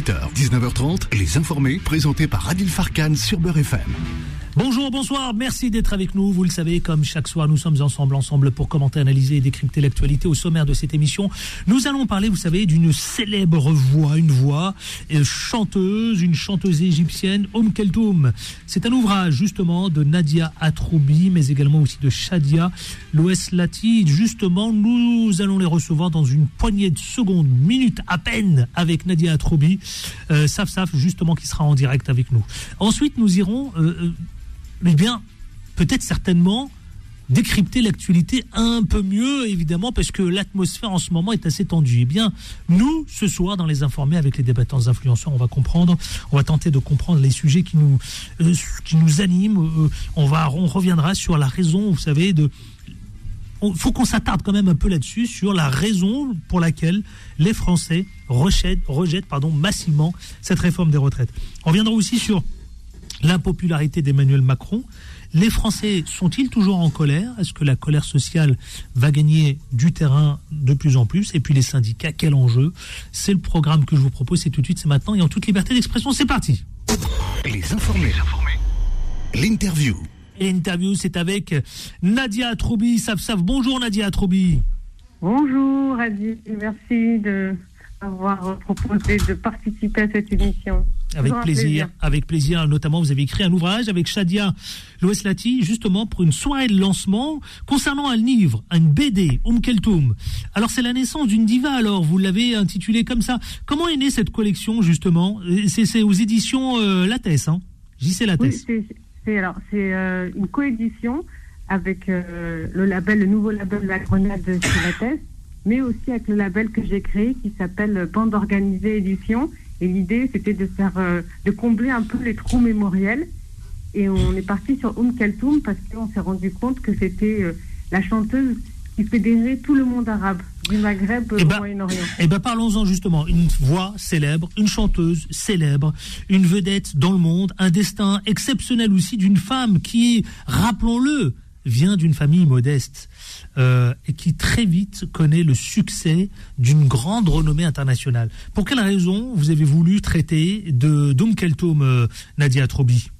18h, 19h30, Les Informés, présentés par Adil Farkan sur Beurre FM. Bonjour, bonsoir, merci d'être avec nous. Vous le savez, comme chaque soir, nous sommes ensemble, ensemble pour commenter, analyser et décrypter l'actualité au sommaire de cette émission. Nous allons parler, vous savez, d'une célèbre voix, une voix euh, chanteuse, une chanteuse égyptienne, Om Keltoum. C'est un ouvrage, justement, de Nadia Atroubi, mais également aussi de Shadia Lati. Justement, nous allons les recevoir dans une poignée de secondes, minutes à peine, avec Nadia Atroubi. Euh, Saf Saf, justement, qui sera en direct avec nous. Ensuite, nous irons... Euh, euh mais bien, peut-être certainement décrypter l'actualité un peu mieux, évidemment, parce que l'atmosphère en ce moment est assez tendue. Eh bien, nous, ce soir, dans les informés avec les débattants influenceurs, on va comprendre, on va tenter de comprendre les sujets qui nous, euh, qui nous animent. Euh, on, va, on reviendra sur la raison, vous savez, de. Il faut qu'on s'attarde quand même un peu là-dessus, sur la raison pour laquelle les Français rejettent, rejettent pardon, massivement cette réforme des retraites. On reviendra aussi sur l'impopularité d'Emmanuel Macron. Les Français sont-ils toujours en colère? Est-ce que la colère sociale va gagner du terrain de plus en plus? Et puis les syndicats, quel enjeu? C'est le programme que je vous propose, c'est tout de suite, c'est maintenant, et en toute liberté d'expression, c'est parti Les informés. L'interview. L'interview, c'est avec Nadia Atroubi, Sav Sav. Bonjour Nadia Atroubi. Bonjour Adi, merci de avoir proposé de participer à cette émission. Avec plaisir, avec plaisir. Notamment, vous avez écrit un ouvrage avec Shadia Loeslati, justement pour une soirée de lancement concernant un livre, une BD, Um Keltoum. Alors, c'est la naissance d'une diva, alors, vous l'avez intitulé comme ça. Comment est née cette collection, justement? C'est aux éditions euh, Lattès, hein? JC Lattès. Oui, c'est alors, c'est euh, une coédition avec euh, le label, le nouveau label de La Grenade de Lattès, mais aussi avec le label que j'ai créé qui s'appelle Bande Organisée Édition et l'idée, c'était de faire, euh, de combler un peu les trous mémoriels. Et on est parti sur Oum Kaltoum parce qu'on s'est rendu compte que c'était euh, la chanteuse qui fédérait tout le monde arabe, du Maghreb eh au ben, Moyen-Orient. Eh bien, parlons-en justement. Une voix célèbre, une chanteuse célèbre, une vedette dans le monde, un destin exceptionnel aussi d'une femme qui, rappelons-le, vient d'une famille modeste. Euh, et qui très vite connaît le succès d'une grande renommée internationale. Pour quelle raison vous avez voulu traiter de Keltoum, euh, Nadia Trobi?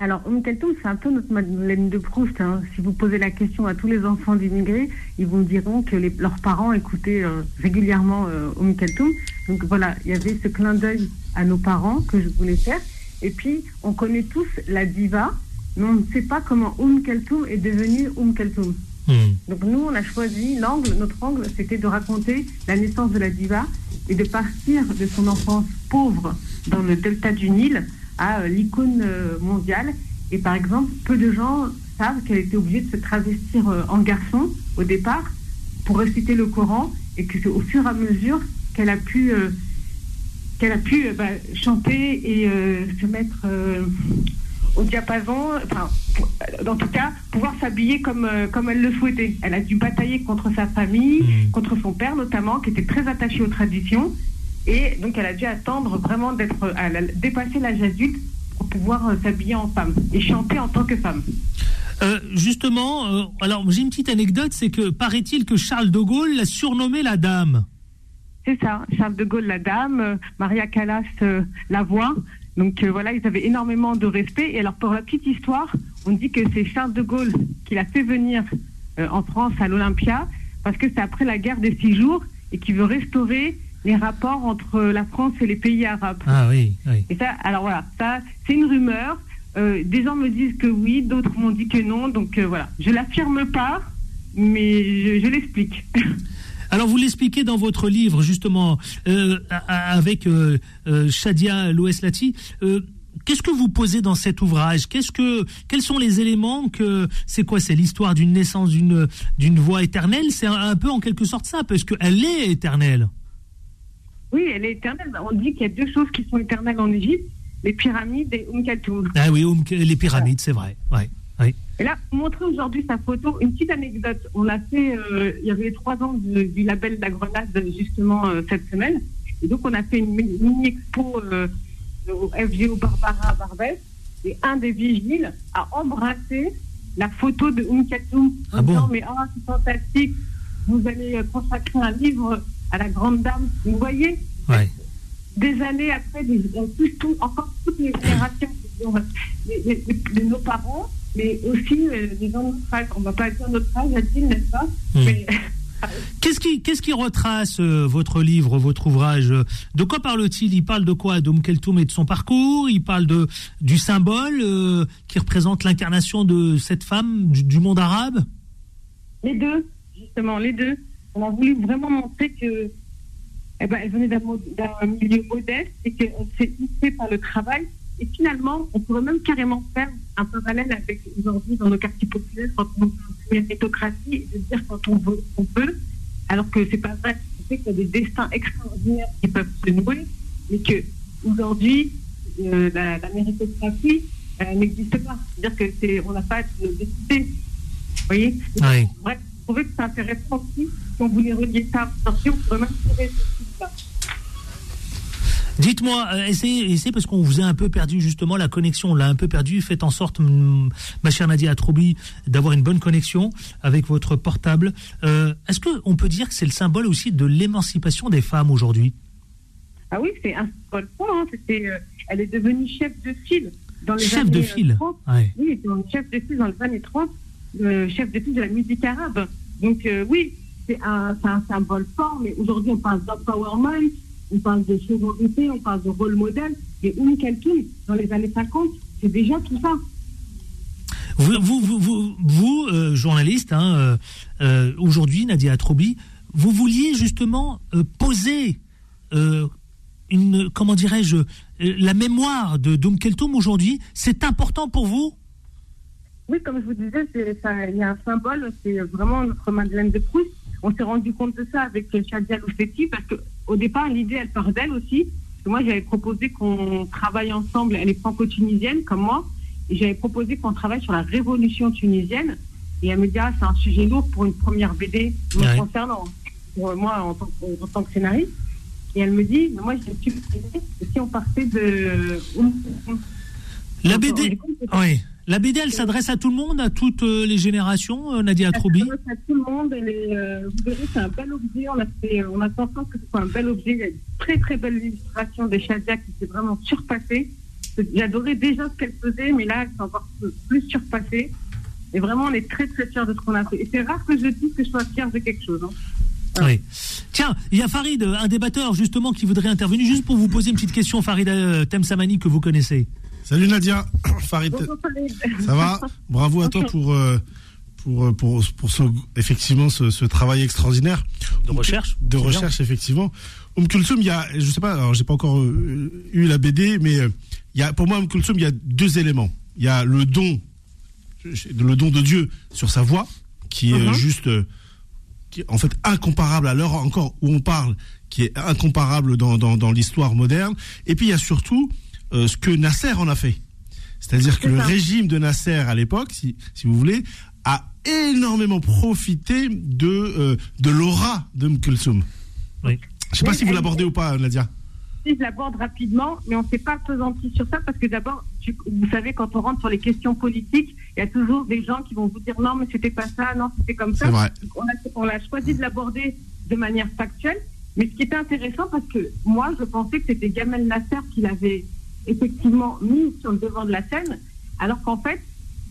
Alors, Oum Keltoum, c'est un peu notre Madeleine de Proust. Hein. Si vous posez la question à tous les enfants d'immigrés, ils vous diront que leurs parents écoutaient euh, régulièrement Oum Keltoum. Donc voilà, il y avait ce clin d'œil à nos parents que je voulais faire. Et puis, on connaît tous la diva, mais on ne sait pas comment Oum Keltoum est devenue Oum Keltoum. Hmm. Donc nous, on a choisi l'angle, notre angle, c'était de raconter la naissance de la diva et de partir de son enfance pauvre dans le delta du Nil à euh, l'icône euh, mondiale. Et par exemple, peu de gens savent qu'elle était obligée de se travestir euh, en garçon au départ pour réciter le Coran et que c'est au fur et à mesure qu'elle a pu qu'elle a pu bah, chanter et se mettre au diapason, enfin, en tout cas, pouvoir s'habiller comme, euh, comme elle le souhaitait. Elle a dû batailler contre sa famille, mmh. contre son père notamment, qui était très attaché aux traditions. Et donc, elle a dû attendre vraiment d'être, dépasser l'âge adulte pour pouvoir euh, s'habiller en femme et chanter en tant que femme. Euh, justement, alors j'ai une petite anecdote, c'est que paraît-il que Charles de Gaulle l'a surnommée la dame? C'est ça, Charles de Gaulle la dame, Maria Callas la voix. Donc euh, voilà, ils avaient énormément de respect. Et alors pour la petite histoire, on dit que c'est Charles de Gaulle qui l'a fait venir euh, en France à l'Olympia parce que c'est après la guerre des six jours et qui veut restaurer les rapports entre la France et les pays arabes. Ah oui, oui. Et ça, alors voilà, ça c'est une rumeur. Euh, des gens me disent que oui, d'autres m'ont dit que non. Donc voilà, je l'affirme pas, mais je, je l'explique. Alors vous l'expliquez dans votre livre justement euh, avec euh, euh, Shadia Loueslati. Qu'est-ce que vous posez dans cet ouvrage? Qu'est-ce que quels sont les éléments que c'est quoi C'est l'histoire d'une naissance d'une d'une voix éternelle? C'est un, peu en quelque sorte ça parce qu'elle est éternelle. Oui, elle est éternelle. On dit qu'il y a deux choses qui sont éternelles en Égypte les pyramides et Umm Ah oui, les pyramides, c'est vrai. Ouais. Et là, montrer aujourd'hui sa photo, une petite anecdote. On l'a fait, euh, il y avait trois ans du, label de la Grenade, justement, euh, cette semaine. Et donc, on a fait une mini-expo euh, au FGO Barbara Barbès. Et un des vigiles a embrassé la photo de Oum ah en disant Mais oh, c'est fantastique, vous allez consacrer un livre à la grande dame. Vous voyez ouais. des années après, des, plus tout, encore toutes les générations de, nos parents, mais aussi euh, des gens de notre âge. On ne va pas dire notre âge, n'est-ce pas hmm. Qu'est-ce qui, qu'est-ce qui retrace euh, votre livre, votre ouvrage? De quoi parle-t-il? Il parle de quoi D'Oum Keltoum et de son parcours? Il parle de, du symbole euh, qui représente l'incarnation de cette femme du, monde arabe? Les deux, justement, les deux. On a voulu vraiment montrer que eh ben, elle venait d'un, milieu modeste et qu'elle s'est hissée par le travail. Et finalement, on pourrait même carrément faire un parallèle avec aujourd'hui dans nos quartiers populaires quand on une méritocratie et de dire quand on veut, on peut, alors que c'est pas vrai. On sait qu'il y a des destins extraordinaires qui peuvent se nouer, mais que aujourd'hui, euh, la, méritocratie n'existe pas. C'est-à-dire que c'est, on n'a pas décidé. Vous voyez? Oui. Bref, je trouvais que c'est intéressant aussi. Si on voulait relier ça, on pourrait même trouver ça. Dites-moi, euh, essayez, parce qu'on vous a un peu perdu justement la connexion, on l'a un peu perdu. Faites en sorte, ma chère Nadia Atroubi, d'avoir une bonne connexion avec votre portable. Euh, est-ce qu'on peut dire que c'est le symbole aussi de l'émancipation des femmes aujourd'hui? Ah oui, c'est un symbole fort. Hein. Euh, elle est devenue chef de file dans les chef de file 30. Oui, chef de file dans les années 30, chef de file de la musique arabe. Donc oui, c'est un, un, symbole fort, mais aujourd'hui on parle d'empowerment on parle de sororité, on parle de rôle modèle. Et Oumi Kaltoum, dans les années 50, c'est déjà tout ça. Vous, vous, vous, vous euh, journaliste, hein, euh, euh, aujourd'hui, Nadia Atroubi, vous vouliez justement poser une, comment dirais-je, la mémoire de Doum Keltoum aujourd'hui. C'est important pour vous? Oui, comme je vous disais, il y a un symbole, c'est vraiment notre Madeleine de Proust. On s'est rendu compte de ça avec Shadia Loufetti parce qu'au départ, l'idée, elle part d'elle aussi. moi, j'avais proposé qu'on travaille ensemble. Elle est franco-tunisienne, comme moi. Et j'avais proposé qu'on travaille sur la révolution tunisienne. Et elle me dit, ah, c'est un sujet lourd pour une première BD me concernant, pour moi en tant, que scénariste. Et elle me dit, moi, j'ai suis si on partait de. La BD. Oui. La BD, elle s'adresse à tout le monde, à toutes euh, les générations, euh, Nadia Troubi Elle s'adresse à tout le monde. Euh, vous verrez, c'est un bel objet. On a, fait, on a que ce soit un bel objet. Il y a une très, très belle illustration des Shadia qui s'est vraiment surpassée. J'adorais déjà ce qu'elle faisait, mais là, elle s'est encore plus surpassée. Et vraiment, on est très, très fiers de ce qu'on a fait. Et c'est rare que je dise que je sois fière de quelque chose. Hein. Oui. Tiens, il y a Farid, un débatteur justement qui voudrait intervenir, juste pour vous poser une petite question, Farid Temsamani, que vous connaissez. Salut Nadia, Farid. Ça va Bravo à toi pour, euh, pour, euh, pour, pour ce, effectivement ce, travail extraordinaire. De recherche De recherche, effectivement. Um Kulsum, il y a, je sais pas, alors j'ai pas encore euh, eu la BD, mais il y a, pour moi, Um Kulsum, il y a deux éléments. Il y a le don, le don de Dieu sur sa voix, qui est uh-huh. juste, qui est en fait incomparable à l'heure encore où on parle, qui est incomparable dans, dans, dans l'histoire moderne. Et puis il y a surtout euh, ce que Nasser en a fait. C'est-à-dire que le régime de Nasser à l'époque, si, si vous voulez, a énormément profité de, euh, de l'aura de Mkulsum. Oui. Je ne sais pas si vous l'abordez ou pas, Nadia. Si je l'aborde rapidement, mais on ne s'est pas pesanti sur ça parce que d'abord, vous savez, quand on rentre sur les questions politiques, il y a toujours des gens qui vont vous dire non, mais c'était pas ça, non, c'était comme ça. Vrai. On, a, on a choisi de l'aborder de manière factuelle. Mais ce qui était intéressant, parce que moi, je pensais que c'était Gamel Nasser qui l'avait effectivement mise sur le devant de la scène, alors qu'en fait,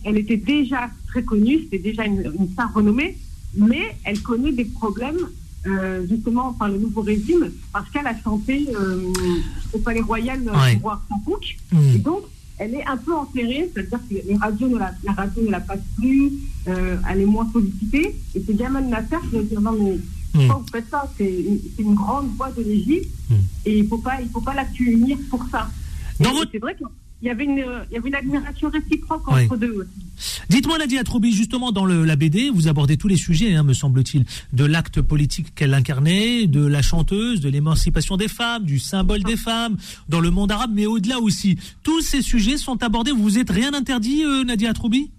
elle était déjà très connue, c'était déjà une, star renommée, mais elle connaît des problèmes euh, justement par le nouveau régime parce qu'elle a chanté euh, au Palais Royal euh, ouais. voir Cook. Mmh. Et donc, elle est un peu enterrée, c'est-à-dire que les radios ne la, la radio ne la passe plus, euh, elle est moins sollicitée. Et c'est Gamal Nasser qui va dire non mais mmh. pourquoi vous faites ça? C'est une, une, grande voix de l'Égypte mmh. et il ne faut pas, il faut pas la punir pour ça. C'est vrai qu'il y avait une, il y avait une admiration réciproque entre deux aussi. Dites-moi, Nadia Troubi, justement, dans le, la BD, vous abordez tous les sujets, hein, me semble-t-il, de l'acte politique qu'elle incarnait, de la chanteuse, de l'émancipation des femmes, du symbole des femmes, dans le monde arabe, mais au-delà aussi. Tous ces sujets sont abordés. Vous vous êtes rien interdit, euh, Nadia Troubi?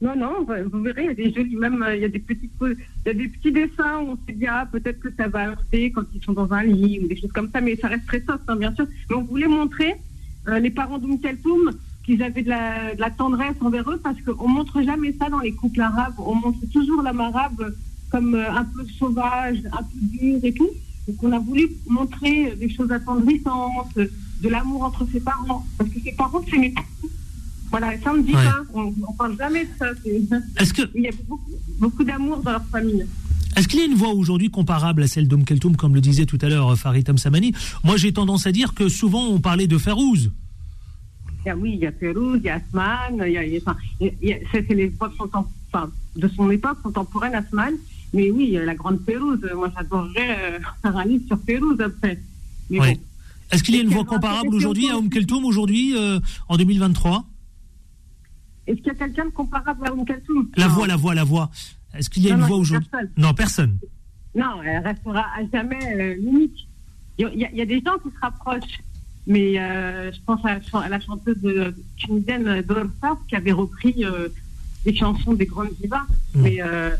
Non, non, vous verrez, il y a des jolis, même il y a des petits, il y a des petits dessins où on se dit ah peut-être que ça va heurter quand ils sont dans un lit ou des choses comme ça, mais ça reste très soft, hein, bien sûr. Mais on voulait montrer euh, les parents d'Oum Keltoum, qu'ils avaient de la, tendresse envers eux, parce qu'on montre jamais ça dans les couples arabes. On montre toujours l'homme arabe comme euh, un peu sauvage, un peu dur et tout. Donc on a voulu montrer des choses attendrissantes, de l'amour entre ses parents. Parce que ses parents s'aimaient Voilà, ça on ne dit Ouais. pas. On ne parle jamais de ça. Est-ce que Il y a beaucoup, beaucoup d'amour dans leur famille. Est-ce qu'il y a une voix aujourd'hui comparable à celle d'Om Keltoum, comme le disait tout à l'heure euh, Farid Amsamani? Moi, j'ai tendance à dire que souvent on parlait de Férouz. Il y a, oui, il y a Pérouse, il y a Asman, il y a, il y enfin, c'est les voix enfin, de son époque contemporaine, Asman. Mais oui, a la grande Pérouse. Moi, j'adorerais euh, faire un livre sur Pérouse après. Oui. bon. Est-ce qu'il y a une voix comparable aujourd'hui à Om Keltoum aujourd'hui euh, en 2023 Est-ce qu'il y a quelqu'un de comparable à Oum Kaltoum La voix, la voix, la voix. Est-ce qu'il y a Non, une non, voix aujourd'hui. Non, personne. Non, elle restera à jamais euh, l'unique. Il y, a- il y a des gens qui se rapprochent. Mais euh, je pense à, la chan- à la chanteuse tunisienne Dorsa qui avait repris euh, des chansons des grandes divas. Mm. Mais euh,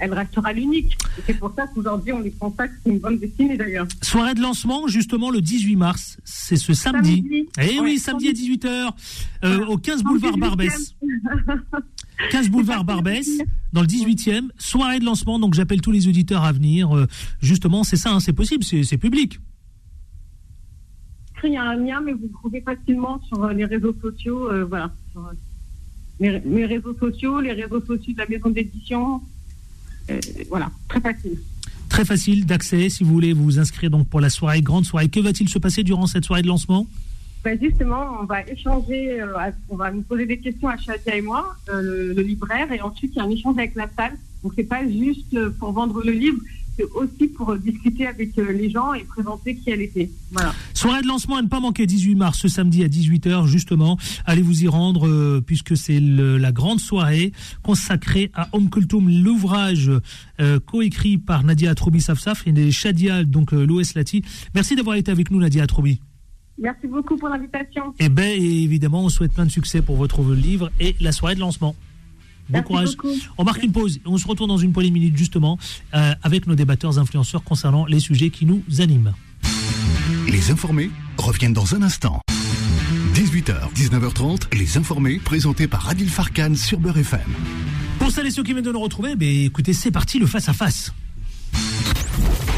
elle restera l'unique. C'est pour ça qu'aujourd'hui, on les consacre. C'est une bonne destinée d'ailleurs. Soirée de lancement, justement, le 18 mars. C'est ce samedi. Samedi. Eh oui, Ouais, samedi à 18h, euh, Voilà. au 15 Dans le boulevard 18e. Barbès. 15 boulevard Barbès, dans le 18e. Soirée de lancement, donc j'appelle tous les auditeurs à venir. euh, justement, c'est ça, hein, c'est possible, c'est public. Il y a un lien, mais vous le trouvez facilement sur euh, les réseaux sociaux. euh, voilà. Sur, euh, mes, mes réseaux sociaux, les réseaux sociaux de la maison d'édition. Euh, voilà, très facile. Très facile d'accès si vous voulez vous inscrire donc pour la soirée, grande soirée. Que va-t-il se passer durant cette soirée de lancement? Ben justement, on va échanger, euh, on va nous poser des questions à Shadia et moi, euh, le, libraire, et ensuite il y a un échange avec la salle. Donc c'est pas juste pour vendre le livre, c'est aussi pour discuter avec euh, les gens et présenter qui elle était. Voilà. Soirée de lancement à ne pas manquer, 18 mars, ce samedi à 18h, justement. Allez vous y rendre, puisque c'est la grande soirée consacrée à Om Kulthum, l'ouvrage coécrit par Nadia Atrobi Safsaf et Shadia, donc euh, Loes Lati. Merci d'avoir été avec nous, Nadia Atrobi. Merci beaucoup pour l'invitation. Et ben, et évidemment, on souhaite plein de succès pour votre livre et la soirée de lancement. Bon Merci courage. beaucoup. On marque une pause et on se retrouve dans une poignée de minutes, justement, euh, avec nos débatteurs influenceurs concernant les sujets qui nous animent. Les informés reviennent dans un instant. 18h, 19h30, les informés présentés par Adil Farkan sur Beurre FM. Pour celles et ceux qui viennent de nous retrouver, ben, écoutez, c'est parti, le face-à-face.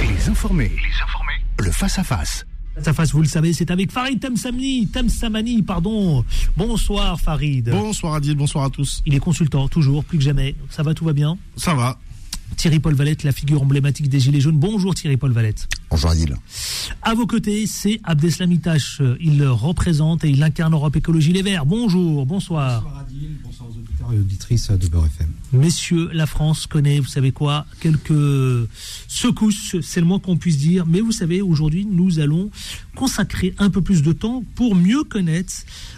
Les informés, les informés, le face-à-face. Face-à-face, vous le savez, c'est avec Farid Tamsamani, Tamsamani, pardon. Bonsoir Farid. Bonsoir Adil, bonsoir à tous. Il est consultant, toujours, plus que jamais. Ça va, tout va bien? Ça va. Thierry Paul Valette, la figure emblématique des Gilets jaunes. Bonjour Thierry Paul Valette. Bonjour Adil. À vos côtés, c'est Abdeslam Itache. Il représente et il incarne Europe Écologie Les Verts. Bonjour, bonsoir. Bonsoir Adil, bonsoir aux auditeurs et auditrices de Beurre FM. Messieurs, la France connaît, vous savez quoi, quelques secousses, c'est le moins qu'on puisse dire. Mais vous savez, aujourd'hui, nous allons consacrer un peu plus de temps pour mieux connaître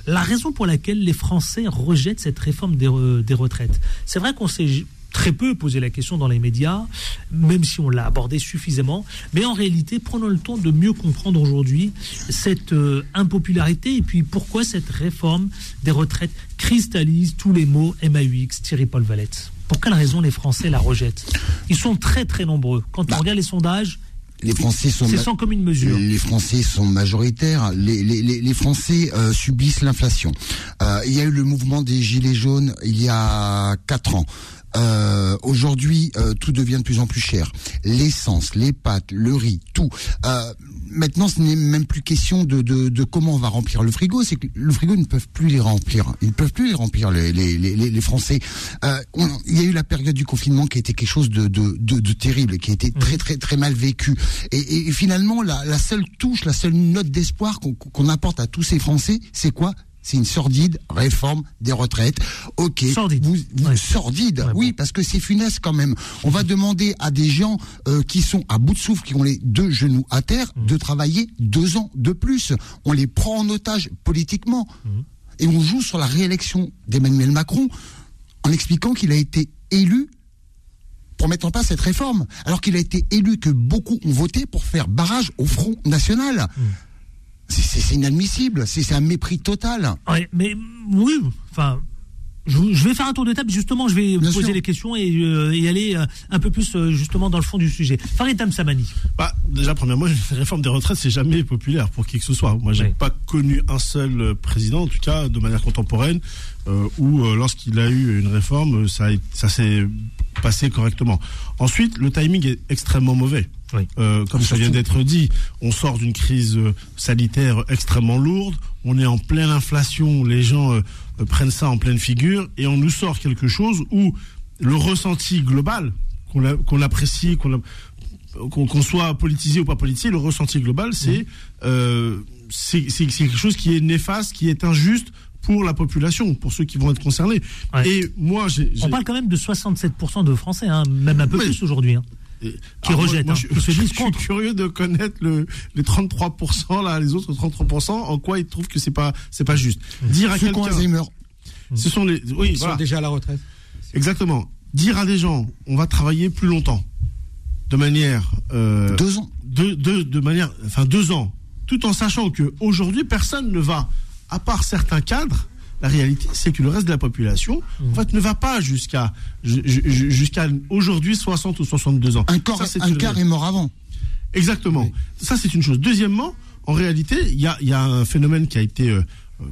la raison pour laquelle les Français rejettent cette réforme des, re- des retraites. C'est vrai qu'on s'est très peu posé la question dans les médias, même si on l'a abordé suffisamment. Mais en réalité, prenons le temps de mieux comprendre aujourd'hui cette euh, impopularité et puis pourquoi cette réforme des retraites cristallise tous les mots MAUX, Thierry Paul Valette. Pour quelle raison les Français la rejettent? Ils sont très très nombreux. Quand on Bah, regarde les sondages, Les Français sont c'est sans commune mesure. Les Français sont majoritaires. Les, les, les, les Français euh, subissent l'inflation. Euh, il y a eu le mouvement des Gilets jaunes il y a quatre ans. Euh, Aujourd'hui, euh, tout devient de plus en plus cher. L'essence, les pâtes, le riz, tout. Euh, maintenant, ce n'est même plus question de, de, de comment on va remplir le frigo. C'est que le frigo ils ne peuvent plus les remplir. Ils ne peuvent plus les remplir les, les, les, les- Français. Euh, on- il y a eu la période du confinement qui a été quelque chose de, de, de, terrible, qui a été très très très mal vécu. Et, finalement, la, la seule touche, la seule note d'espoir qu'on qu'on apporte à tous ces Français, c'est quoi? C'est une sordide réforme des retraites. Ok, Sordide. vous, vous- Ouais. sordide, Ouais, oui, bon. parce que c'est funeste quand même. On va demander à des gens euh, qui sont à bout de souffle, qui ont les deux genoux à terre, Mmh. de travailler deux ans de plus. On les prend en otage politiquement. Mmh. Et on joue sur la réélection d'Emmanuel Macron en expliquant qu'il a été élu pour mettre en place cette réforme, alors qu'il a été élu que beaucoup ont voté pour faire barrage au Front National. Mmh. C'est- inadmissible, c'est un mépris total. Ouais, mais oui, enfin. Je, je vais faire un tour de table, justement, je vais Bien poser sûr. les questions et, euh, et aller euh, un peu plus euh, justement dans le fond du sujet. Farid Tamsamani. Bah, déjà, premièrement, une réforme des retraites, c'est jamais populaire pour qui que ce soit. Moi, j'ai Oui. pas connu un seul président, en tout cas, de manière contemporaine, euh, où euh, lorsqu'il a eu une réforme, ça, a- ça s'est passer correctement. Ensuite, le timing est extrêmement mauvais. Oui. Euh, comme ça vient d'être dit, on sort d'une crise euh, sanitaire extrêmement lourde, on est en pleine inflation, les gens euh, prennent ça en pleine figure, et on nous sort quelque chose où le ressenti global, qu'on apprécie, qu'on qu'on soit politisé ou pas politisé, le ressenti global, euh, c'est quelque chose qui est néfaste, qui est injuste pour la population, pour ceux qui vont être concernés. Ouais. Et moi, j'ai... On parle quand même de 67% de Français, hein, même un peu plus aujourd'hui. hein. Qui Alors, rejettent, moi, hein, je, qui se je- disent je suis curieux de connaître le, les 33%, là, les autres 33%, en quoi ils trouvent que c'est pas, c'est pas juste. Dire à quelqu'un, Alzheimer. ce sont les, oui, Ils voilà, sont déjà à la retraite. exactement. Dire à des gens, on va travailler plus longtemps, de manière, euh, Deux ans. de, de, de manière, enfin deux ans, tout en sachant que aujourd'hui personne ne va, à part certains cadres, la réalité c'est que le reste de la population, en fait, ne va pas jusqu'à ju- ju- jusqu'à aujourd'hui 60 ou 62 ans. Un, corps, Ça, c'est un une quart est mort avant. Exactement. Ça, c'est une chose. Deuxièmement, en réalité, il y a, il y a un phénomène qui a été euh,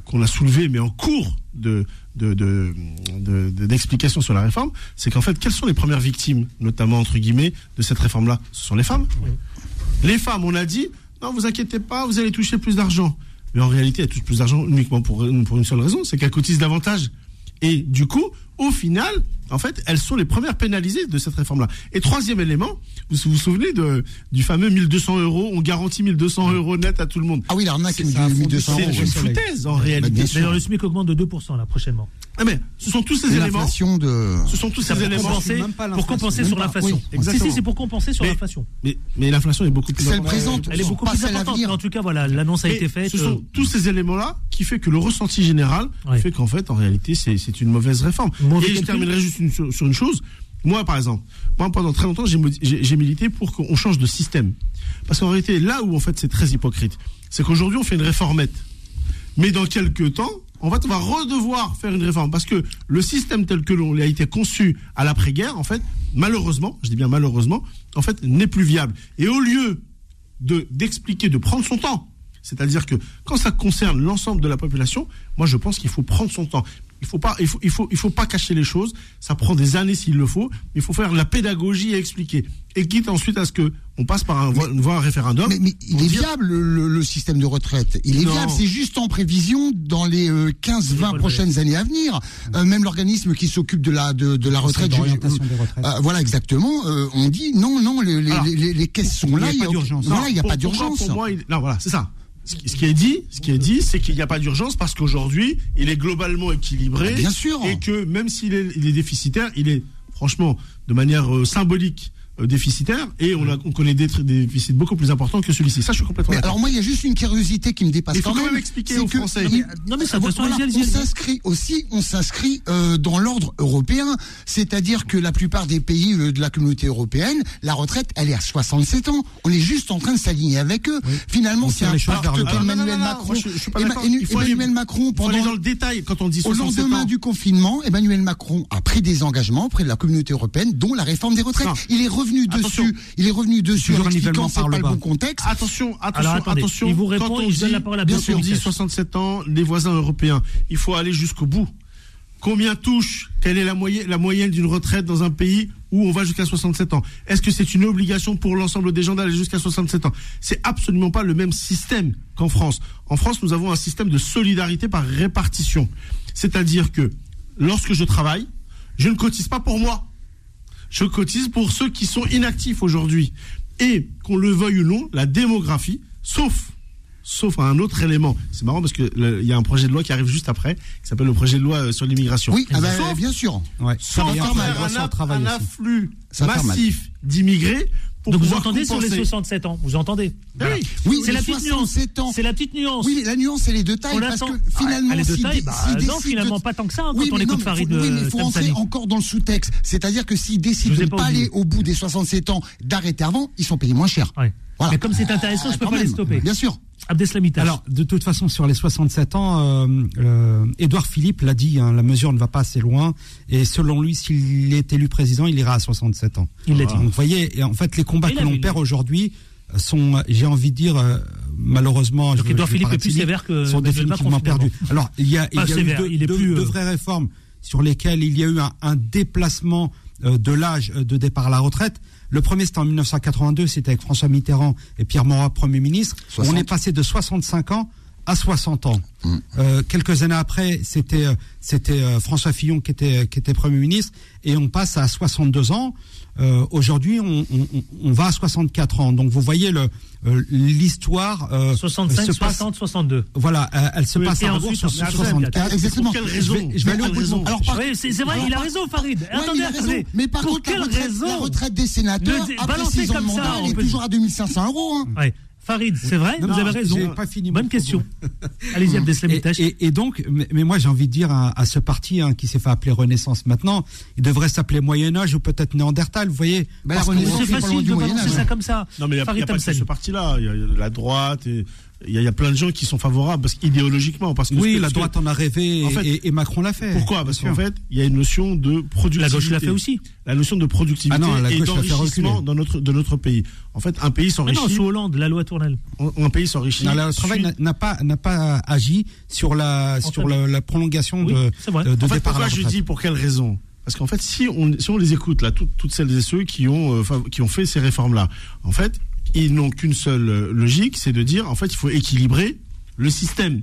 qu'on a soulevé, mais en cours de de- de- de- de- d'explication sur la réforme, c'est qu'en fait, quelles sont les premières victimes, notamment entre guillemets, de cette réforme-là? Ce sont les femmes. Les femmes, on a dit, non, vous inquiétez pas, vous allez toucher plus d'argent. Mais en réalité, elles touchent plus d'argent uniquement pour, une seule raison, c'est qu'elles cotisent davantage. Et du coup, au final, en fait, elles sont les premières pénalisées de cette réforme-là. Et troisième élément, vous vous souvenez de, du fameux 1200 euros, on garantit 1200 euros net à tout le monde. Ah oui, l'arnaque C'est du ça, à fond 1200 C'est euros. une foutaise en Bah, réalité. D'ailleurs, le SMIC augmente de 2% là prochainement. Ah, mais ce sont tous ces éléments. L'inflation de. Ce sont tous ces pour éléments. compenser, pour compenser sur l'inflation. Oui, si, exactement. si, c'est pour compenser sur Mais- l'inflation. Mais, mais l'inflation est beaucoup plus importante. présente. Elle est beaucoup plus importante. En tout cas, voilà, l'annonce a Mais été faite. Ce sont euh, tous ces éléments-là qui fait que le ressenti général fait qu'en fait, en réalité, c'est c'est une mauvaise réforme. Mauvais Et je terminerai juste une- sur, sur une chose. Moi, par exemple, moi pendant très longtemps, j'ai milité pour qu'on change de système. Parce qu'en réalité, là où en fait c'est très hypocrite, c'est qu'aujourd'hui on fait une réformette. Mais dans quelques temps, en fait, on va redevoir faire une réforme parce que le système tel que l'on a été conçu à l'après-guerre, en fait, malheureusement, je dis bien malheureusement, en fait, n'est plus viable. Et au lieu de d'expliquer, de prendre son temps, c'est-à-dire que quand ça concerne l'ensemble de la population, moi je pense qu'il faut prendre son temps. Il faut pas, il faut, il faut, il faut pas cacher les choses. Ça prend des années s'il le faut. mais Il faut faire la pédagogie et expliquer. Et quitte ensuite à ce que on passe par un, une voie un référendum. Mais, mais il est dire- viable le, le système de retraite. Il est Non. viable, c'est juste en prévision dans les euh, 15-20 le prochaines années à venir. Euh, même l'organisme qui s'occupe de la de, de la retraite, je- d'orientation des retraites. euh, voilà exactement. euh, on dit non, non, les, les, Alors, les, les- les caisses sont il y a là. pas il y a- d'urgence. Voilà, il n'y a Pour- pas pour moi- d'urgence. Pour moi, il- non, voilà, c'est ça. Ce qui, est dit, ce qui est dit, c'est qu'il n'y a pas d'urgence parce qu'aujourd'hui, il est globalement équilibré. Bien sûr. Et que même s'il est, il est déficitaire, il est franchement de manière euh, symbolique déficitaire et on, a, on connaît des, des déficits beaucoup plus importants que celui-ci. Ça, je suis complètement Mais d'accord. alors moi, il y a juste une curiosité qui me dépasse Il faut quand quand même. même expliquer aux Français. Non, mais ça, voilà, on s'inscrit aussi, on s'inscrit euh, dans l'ordre européen, c'est-à-dire que la plupart des pays euh, de la communauté européenne, la retraite, elle est à 67 ans. On est juste en train de s'aligner avec eux. Finalement, c'est un pacte qu'Emmanuel Macron, Emmanuel Macron pendant dans le détail quand on dit au 67 lendemain du confinement, Emmanuel Macron a pris des engagements auprès de la communauté européenne, dont la réforme des retraites. Il est revenu Attention. dessus. Il est revenu dessus en expliquant c'est pas le bon contexte. Attention, attention, Alors, attention. il vous répond, quand on il donne dit, la parole à bien sûr, on dit Montes. 67 ans, les voisins européens, il faut aller jusqu'au bout. Combien touche Quelle est la moyenne, la moyenne d'une retraite dans un pays où on va jusqu'à 67 ans? Est-ce que c'est une obligation pour l'ensemble des gens d'aller jusqu'à 67 ans? C'est absolument pas le même système qu'en France. En France, nous avons un système de solidarité par répartition. C'est-à-dire que lorsque je travaille, je ne cotise pas pour moi. Je cotise pour ceux qui sont inactifs aujourd'hui. Et qu'on le veuille ou non, la démographie, sauf sauf un autre élément. C'est marrant parce que le- il y a un projet de loi qui arrive juste après, qui s'appelle le projet de loi euh, sur l'immigration. Oui, ah bah, Sauf- bien sûr. Ouais. sans faire un, afflux Ça massif d'immigrés pour Donc vous entendez sur les compenser. 67 ans, vous entendez Ah oui. Oui, C'est les la petite nuance. 67 ans. C'est la petite nuance. Oui, la nuance, elle est de taille. On parce que finalement, Ah, elle est de s'il taille, dé- bah, non, finalement, de- pas tant que ça, hein, Oui, quand on écoute non, Farid faut- Oui, euh, mais il faut rentrer encore dans le sous-texte. C'est-à-dire que s'ils décident de ne pas aller au bout des 67 ans, d'arrêter avant, ils sont payés moins cher. Ouais. Voilà. Mais comme c'est intéressant, je peux Quand pas les stopper. Bien sûr. Alors, de toute façon, sur les 67 ans, euh, euh, Édouard Philippe l'a dit, hein, la mesure ne va pas assez loin. Et selon lui, s'il est élu président, il ira à 67 ans. Il l'a dit. Donc, vous voyez, et en fait, les combats que l'on perd aujourd'hui sont, j'ai envie de dire, euh, malheureusement, Donc je- vais Philippe est plus sévère que sont définitivement perdus. Alors, il y a, il y Pas a sévère, eu deux, il est deux- plus, deux vraies réformes sur lesquelles il y a eu un, un déplacement de l'âge de départ à la retraite. Le premier, c'était en 1982, c'était avec François Mitterrand et Pierre Morat, Premier ministre. 60. On est passé de 65 ans à 60 ans. Euh, quelques années après, c'était euh, c'était euh, François Fillon qui était qui était Premier ministre et on passe à 62 ans. Euh, Aujourd'hui, on, on, on- on va à 64 ans. Donc vous voyez le l'histoire euh, 65, se passe 60, 62. voilà, euh, elle se Oui, passe à ensuite, sur on fait 64. Exactement. Pour quelle Je raison vais- je vais aller au raison Alors, par- Oui, c'est vrai, Alors, il a raison, Farid. Ouais, mais Attendez, il a raison. attendez. Mais par Pour contre, la quelle retraite, raison la retraite des sénateurs, après balancez 6 ans de comme ça, mandat, on elle est peut toujours à 2500 euros. hein. Ouais. Farid, c'est vrai, Non, vous avez raison. j'ai pas fini Bonne question. Allez-y, Abdeslam Et, et- et donc, mais, mais moi j'ai envie de dire à, à ce parti hein, qui s'est fait appeler Renaissance maintenant, il devrait s'appeler Moyen Âge ou peut-être Néandertal, vous voyez Ben, C'est facile de balancer ça comme ça. Non, mais il n'y a, Farid pas que ce parti-là. Il y a la droite, et il y, a- il y a plein de gens qui sont favorables parce qu'idéologiquement. Parce que Oui, la que- droite en a rêvé En fait, et, et Macron l'a fait. Pourquoi? Parce qu'en fait, il y a une notion de productivité. La gauche l'a fait aussi. La notion de productivité Ah non, la et gauche l'a fait d'enrichissement dans notre, de notre pays. En fait, un pays s'enrichit. non, sous Hollande, la loi Tournelle. un pays s'enrichit. Le travail n'a- pas n'a pas agi sur la sur la, la prolongation Oui, de, c'est vrai. de, de En fait, départ à pourquoi je dis pour quelle raison? Parce qu'en fait, si on, si on les écoute, là, toutes, toutes celles et ceux qui ont, euh, qui ont fait ces réformes-là, en fait, ils n'ont qu'une seule euh, logique, c'est de dire, en fait, il faut équilibrer le système.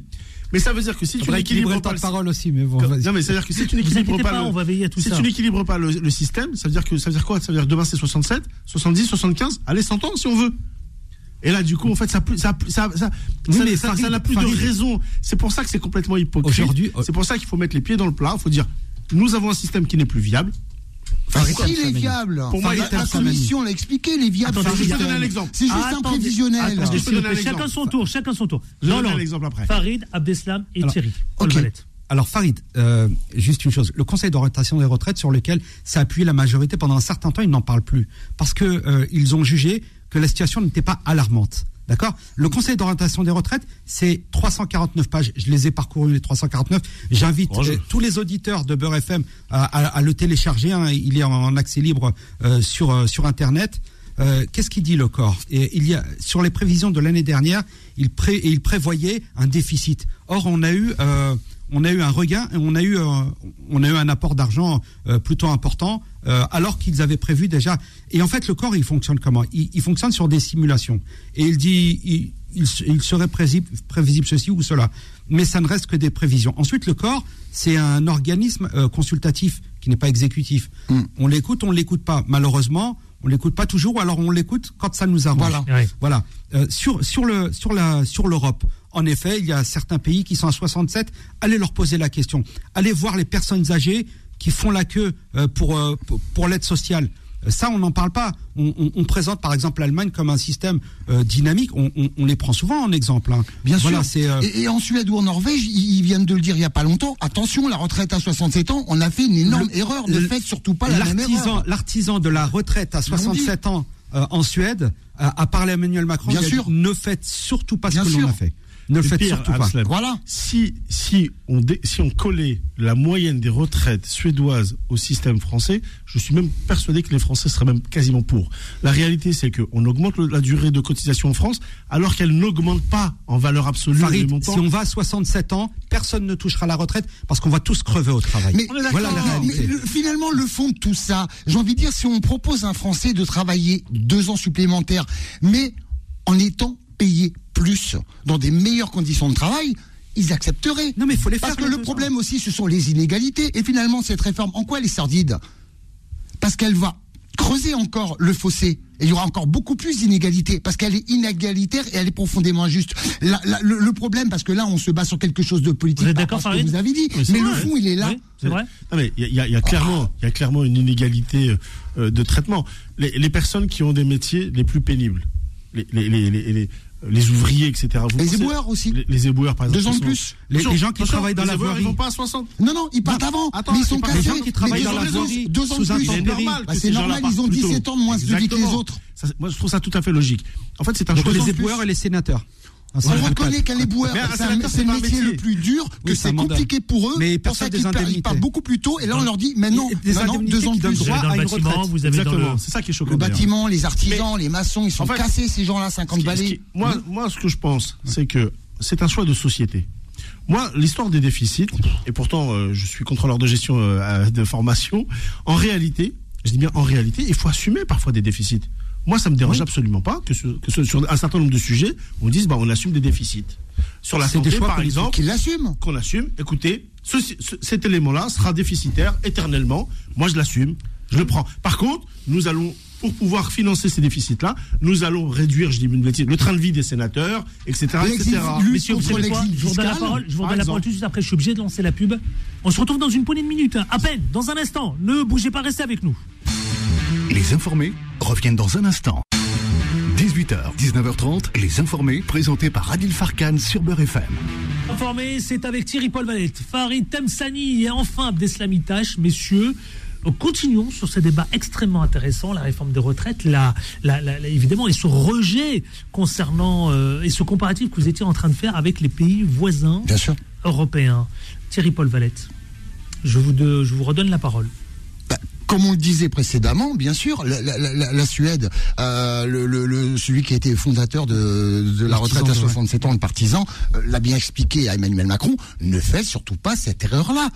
Mais ça veut dire que si tu n'équilibres pas le parole aussi, mais bon. Non, mais c'est-à-dire que si tu n'équilibres pas, pas, le, on va veiller à tout si ça. tu n'équilibres pas le, le système, ça veut dire que ça veut dire quoi? Ça veut dire demain c'est 67, 70, 75, allez 100 ans si on veut. Et là, du coup, en fait, ça, ça, ça, ça, Oui, ça- ça- ça n'a plus Farid- de raison. C'est pour ça que c'est complètement hypocrite. Aujourd'hui, euh, c'est pour ça qu'il faut mettre les pieds dans le plat. Il faut dire, nous avons un système qui n'est plus viable. Enfin, Farid si, il est Tamsamani. viable. Pour moi, la, commission l'a expliqué, il est viable. Attendez, ce je donner système. un exemple. C'est juste un prévisionnel. Peux chacun son tour, chacun son tour. Je vais Dans donner un exemple après. Farid, Abdeslam et Alors, Thierry. Ok. Alors Farid, euh, juste une chose, le Conseil d'orientation des retraites sur lequel s'est appuyé la majorité pendant un certain temps, ils n'en parlent plus parce que euh, ils ont jugé que la situation n'était pas alarmante. D'accord Le Conseil d'orientation des retraites, c'est 349 pages. Je les ai parcourus les 349. J'invite euh, tous les auditeurs de Beurre FM à, à- à le télécharger. hein. Il est en, en accès libre euh, sur euh, sur Internet. Qu'est-ce qu'il dit le corps? Et il y a sur les prévisions de l'année dernière, il pré, et il prévoyait un déficit. Or, on a eu on a eu un regain et on a eu euh, on a eu un apport d'argent euh, plutôt important euh, alors qu'ils avaient prévu déjà. Et en fait, le corps, il fonctionne comment? Il, il fonctionne sur des simulations. Et il dit il, il, se- il serait prévisible, prévisible ceci ou cela, mais ça ne reste que des prévisions. Ensuite, le corps, c'est un organisme euh, consultatif qui n'est pas exécutif. On l'écoute, on l'écoute pas. Malheureusement, on l'écoute pas toujours, ou alors on l'écoute quand ça nous arrange. Voilà. Voilà. Euh, sur sur le sur la sur l'Europe. En effet, il y a certains pays qui sont à 67. Allez leur poser la question. Allez voir les personnes âgées qui font la queue euh, pour euh, pour, pour l'aide sociale. Euh, Ça, on n'en parle pas. On, on- on présente par exemple l'Allemagne comme un système euh, dynamique. On, les prend souvent en exemple. hein. Bien Voilà, sûr. euh, Et, et en Suède ou en Norvège, ils, ils viennent de le dire il y a pas longtemps. Attention, la retraite à 67 ans, on a fait une énorme Le- erreur. Ne faites surtout pas la même erreur. l'artisan de la retraite à Ils l'ont 67 ans euh, en Suède a, a parlé à Emmanuel Macron. Bien dit, sûr. ne faites surtout pas Bien ce que l'on a fait. Ne le faites pire, surtout pas. Voilà. Si, si, on dé- si on collait la moyenne des retraites suédoises au système français, je suis même persuadé que les Français seraient même quasiment pour. La réalité, c'est qu'on augmente le- la durée de cotisation en France, alors qu'elle n'augmente pas en valeur absolue Farid, si on va à 67 ans, personne ne touchera la retraite parce qu'on va tous crever au travail. Mais, voilà la mais réalité. le- finalement, le fond de tout ça, j'ai envie de dire, si on propose à un Français de travailler deux ans supplémentaires, mais en étant payé plus, dans des meilleures conditions de travail, ils accepteraient. Non, mais il faut les Parce faire, que les le problème aussi, ce sont les inégalités. Et finalement, cette réforme, en quoi elle est sordide? Parce qu'elle va creuser encore le fossé. Et il y aura encore beaucoup plus d'inégalités parce qu'elle est inégalitaire et elle est profondément injuste. La- la- le, le problème, parce que là, on se bat sur quelque chose de politique. Vous êtes d'accord, que Farid vous avez dit. Oui, mais le fond, il est là. Oui, c'est vrai. Non, mais il y a, il y a- il y a clairement, il y a clairement une inégalité euh, de traitement. Les, les personnes qui ont des métiers les plus pénibles, les, les, les, les, ouvriers, etc. Vous Les éboueurs aussi. Les, les éboueurs, par exemple. Deux ans de plus. Les- gens qui travaillent dans les la voirie. Ils vont pas à 60. Non, non, ils partent Non, avant. attends, mais ils sont cassés. les gens qui travaillent dans deux la ans de plus, voirie, deux ans sous de plus. intempéries. normal Bah, c'est ces gens-là normal, ils ont plus tôt. 17 ans de moins de vie que les autres. Ça, c'est- moi, je trouve ça tout à fait logique. En fait, c'est un Donc choix. les éboueurs et les sénateurs. Un On seul reconnaît qu'un éboueur, Mais c'est le métier le plus dur, que Oui, c'est compliqué pour eux. Mais pour ça qu'ils partent beaucoup plus tôt. Et là, on leur dit, maintenant, Et des maintenant, deux ans de plus. Droit avez dans à le une bâtiment, retraite. vous avez Exactement. C'est ça qui est choquant. Le bâtiment, les artisans, les maçons, ils sont En fait, cassés, ces gens-là, 50 Ce qui- ce balais. moi, moi, ce que je pense, c'est que c'est un choix de société. Moi, l'histoire des déficits, et pourtant euh, je suis contrôleur de gestion euh, de formation, en réalité, je dis bien en réalité, il faut assumer parfois des déficits. Moi, ça me dérange absolument pas que, sur un certain nombre de sujets, on dise bah, on assume des déficits. Sur la santé, choix par exemple, Qu'il l'assume. qu'on assume, écoutez, ce- cet élément-là sera déficitaire éternellement. Moi, je l'assume, je le prends. Par contre, nous allons, pour pouvoir financer ces déficits-là, nous allons réduire, je dis une bêtise, le train de vie des sénateurs, etc. L'exil- etc. lui- Messieurs, vous contre savez quoi l'exil Je vous redonne la parole, je vous redonne la parole tout de suite après, je suis obligé de lancer la pub. On se retrouve dans une poignée de minutes, hein, à peine, dans un instant. Ne bougez pas, restez avec nous. Les informés reviennent dans un instant. 18h, 19h30, les informés présentés par Adil Farkan sur Beurre FM. Informé, c'est avec Thierry Paul Valette, Farid Temsani et enfin Abdeslamitash. Messieurs, euh, continuons sur ce débat extrêmement intéressant, la réforme des retraites, la, la- la- la- évidemment, et ce rejet concernant, euh, et ce comparatif que vous étiez en train de faire avec les pays voisins Bien sûr. européens. Thierry Paul Valette, je vous, de- je vous redonne la parole. Comme on le disait précédemment, bien sûr, la, la- la- la Suède, euh, le, le- le- celui qui a été fondateur de, de la retraite à Partisan, ouais. 67 ans, le partisan, euh, l'a bien expliqué à Emmanuel Macron, ne fait surtout pas cette erreur-là.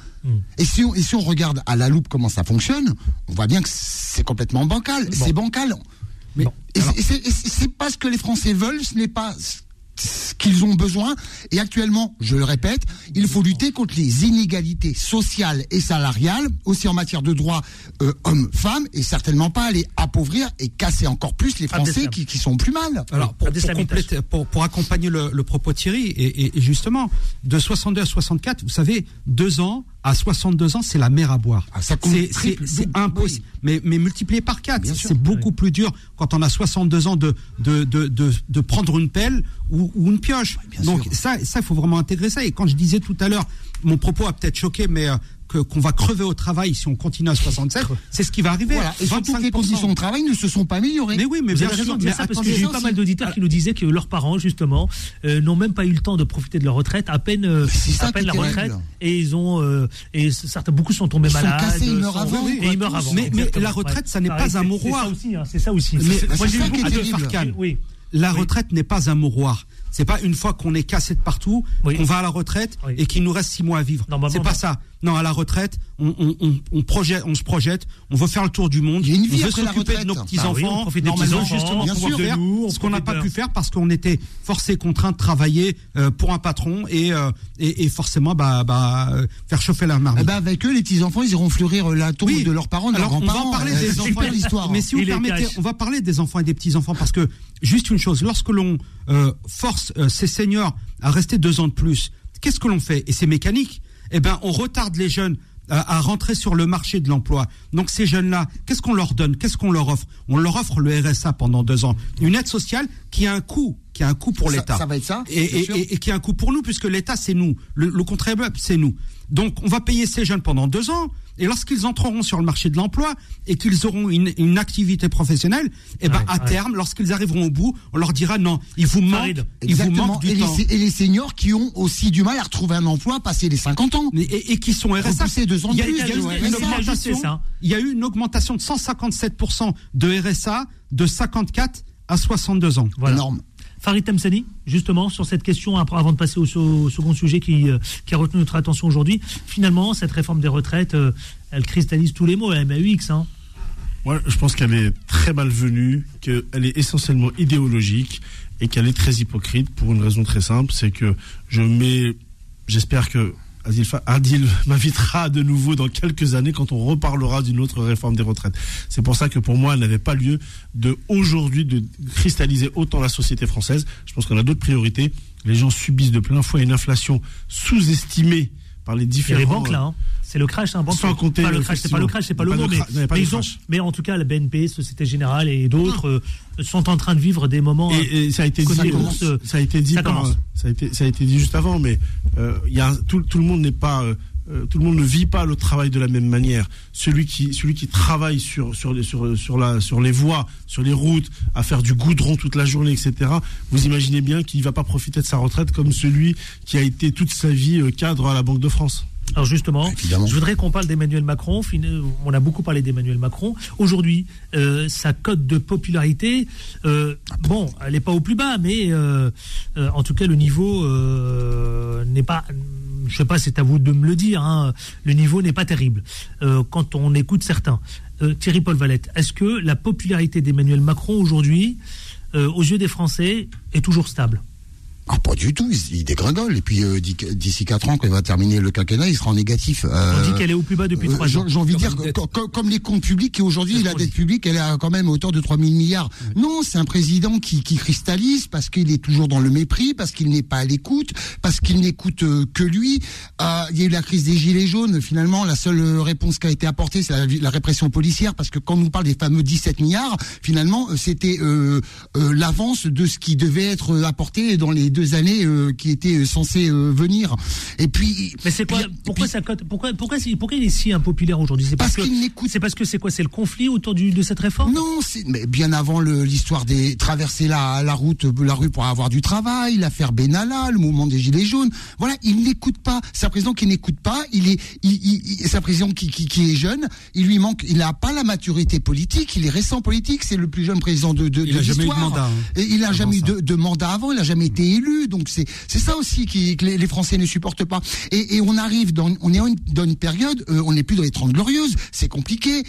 Et, si on, et si on regarde à la loupe comment ça fonctionne, on voit bien que c'est complètement bancal. C'est bancal. Mais- et c'est- et pas ce que les Français veulent, ce n'est pas qu'ils ont besoin. Et actuellement, je le répète, il faut lutter contre les inégalités sociales et salariales, aussi en matière de droits euh, hommes-femmes, et certainement pas aller appauvrir et casser encore plus les Français qui, qui sont plus mal. Alors, pour, Abdel pour, Samit compléter- pour, pour accompagner le, le propos de Thierry, et, et- et justement, de 62 à 64, vous savez, deux ans à 62 ans, c'est la mer à boire. Ah, ça c'est impossible. Mais, mais multiplié par quatre, Bien sûr. c'est beaucoup plus dur quand on a 62 ans de, de, de, de, de prendre une pelle ou, ou une pioche. Donc sûr. ça, ça, il faut vraiment intégrer ça. Et quand je disais tout à l'heure, mon propos a peut-être choqué, mais euh, qu'on va crever au travail si on continue à 67, c'est ce qui va arriver. Voilà. Et surtout que les 25%. conditions de travail ne se sont pas améliorées. Mais oui, mais Vous bien avez raison sûr. de dire mais ça parce que j'ai eu pas mal d'auditeurs qui nous disaient que leurs parents, justement, euh, n'ont même pas eu le temps de profiter de leur retraite, à peine, euh, à peine la retraite, et ils ont, euh, et certains, beaucoup sont tombés Ils sont malades. cassés, ils meurent sont- avant, et ils meurent avant. Mais- la retraite, ça n'est pas un mouroir. C'est ça aussi, hein, c'est ça aussi. Mais- moi, j'ai ça eu qui est beaucoup. La retraite n'est pas un mouroir. C'est pas une fois qu'on est cassé de partout, qu'on va à la retraite et qu'il nous reste six mois à vivre. C'est pas ça. Non, à la retraite, on, on, on, on projette, on se projette, on veut faire le tour du monde, Il y a une vie on veut s'occuper de nos Bah oui, petits-enfants, on petits-enfants, justement bien sûr. faire nous, ce qu'on n'a pas pu faire parce qu'on était forcé, contraint de travailler euh, pour un patron et, euh, et, et forcément bah, bah, euh, faire chauffer la marmite. Eh ben avec eux, les petits enfants, ils iront fleurir la tombe Oui. de leurs parents, de leurs Alors, on va parler des enfants. super l'histoire. Mais si vous permettez, on va parler des enfants et des petits enfants parce que juste une chose, lorsque l'on euh, force euh, ces seniors à rester deux ans de plus, qu'est-ce que l'on fait? Et c'est mécanique. Eh ben, on retarde les jeunes à, à rentrer sur le marché de l'emploi. Donc ces jeunes-là, qu'est-ce qu'on leur donne? Qu'est-ce qu'on leur offre? On leur offre le RSA pendant deux ans, une aide sociale qui a un coût, qui a un coût pour l'État. ça va être ça, Et, bien et- sûr. et- et qui a un coût pour nous puisque l'État c'est nous, le, le contribuable c'est nous. Donc on va payer ces jeunes pendant deux ans et lorsqu'ils entreront sur le marché de l'emploi et qu'ils auront une, une activité professionnelle, et ben Ouais, à ouais. terme, lorsqu'ils arriveront au bout, on leur dira non, il vous manque, Farid. il vous Exactement. manque du et, temps. les, et les seniors qui ont aussi du mal à retrouver un emploi passé les 50 ans. Et, et- et qui sont RSA. Deux ans de Il y a, plus, il y eu une augmentation. ça. Il y a eu une augmentation de 157% de RSA de 54 à 62 ans. Voilà. Énorme. Farid Temsani, justement, sur cette question, avant de passer au, second sujet qui, euh, qui a retenu notre attention aujourd'hui, finalement, cette réforme des retraites, euh, elle cristallise tous les mots, la MAUX. Hein. Moi, je pense qu'elle est très malvenue, qu'elle est essentiellement idéologique et qu'elle est très hypocrite pour une raison très simple, c'est que je mets, j'espère que Adil, m'invitera de nouveau dans quelques années quand on reparlera d'une autre réforme des retraites. C'est pour ça que pour moi, elle n'avait pas lieu de aujourd'hui de cristalliser autant la société française. Je pense qu'on a d'autres priorités. Les gens subissent de plein fouet une inflation sous-estimée par les Il y a différents. les banques là, hein. c'est le crash. Hein, banque, Sans compter, pas le crash, c'est pas le crash, c'est pas y le mot, pas mais, pas ils ont- en tout cas, la BNP, Société Générale et d'autres euh, sont en train de vivre des moments. euh, Et, et ça a été Côté dit, euh, ça a été dit ça par- commence. ça a été, ça a été dit juste avant, mais euh, il y a un- tout, tout le monde n'est pas, euh, euh, tout le monde ne vit pas le travail de la même manière. Celui qui, celui qui travaille sur sur les sur sur la sur les voies, sur les routes, à faire du goudron toute la journée, etc. Vous imaginez bien qu'il va pas profiter de sa retraite comme celui qui a été toute sa vie euh, cadre à la Banque de France. Alors justement, Évidemment. je voudrais qu'on parle d'Emmanuel Macron. Fin- On a beaucoup parlé d'Emmanuel Macron. Aujourd'hui, euh, sa cote de popularité, euh, bon, elle n'est pas au plus bas, mais euh, euh, en tout cas, le niveau euh, n'est pas. Je sais pas, c'est à vous de me le dire. hein, le niveau n'est pas terrible euh, quand on écoute certains. euh, Thierry Paul Valette, est-ce que la popularité d'Emmanuel Macron aujourd'hui, euh, aux yeux des Français, est toujours stable? Ah, pas du tout, il, il dégringole. Et puis euh, d'i- d'ici 4 ans, quand il va terminer le quinquennat, il sera en négatif. On Euh, dit qu'elle est au plus bas depuis euh, trois j'ai ans. j'ai envie de Comme dire, que, dette. co- comme les comptes publics, et aujourd'hui, la dette publique, elle est à quand même à hauteur de 3 000 milliards. Non, c'est un président qui, qui cristallise parce qu'il est toujours dans le mépris, parce qu'il n'est pas à l'écoute, parce qu'il n'écoute euh, que lui. Euh, il y a eu la crise des Gilets jaunes. Finalement, la seule euh, réponse qui a été apportée, c'est la, la répression policière, parce que quand on nous parle des fameux 17 milliards, finalement, euh, c'était euh, euh, l'avance de ce qui devait être euh, apporté dans les deux années euh, qui étaient euh, censées euh, venir. Et puis, Mais c'est quoi puis- Pourquoi puis- ça cote Pourquoi pourquoi, pourquoi il est si impopulaire aujourd'hui? C'est parce, qu'il n'écoute- c'est parce que c'est quoi? C'est le conflit autour du, de cette réforme? Non, c'est mais bien avant l'histoire des traverser la, la route, la rue pour avoir du travail, l'affaire Benalla, le mouvement des gilets jaunes. Voilà, il n'écoute pas. C'est un président qui n'écoute pas. Il est, il, il- il- c'est un président qui, qui, qui est jeune. Il lui manque, il n'a pas la maturité politique. Il est récent politique. C'est le plus jeune président de, de, Il de a jamais eu de l'histoire. mandat, hein, Et il a avant jamais eu de, de mandat avant. Il a jamais été élu. Donc c'est, c'est ça aussi qui, que les, les Français ne supportent pas. Et, et on arrive dans, on est dans une, dans une période, euh, on n'est plus dans les 30 glorieuses. C'est compliqué.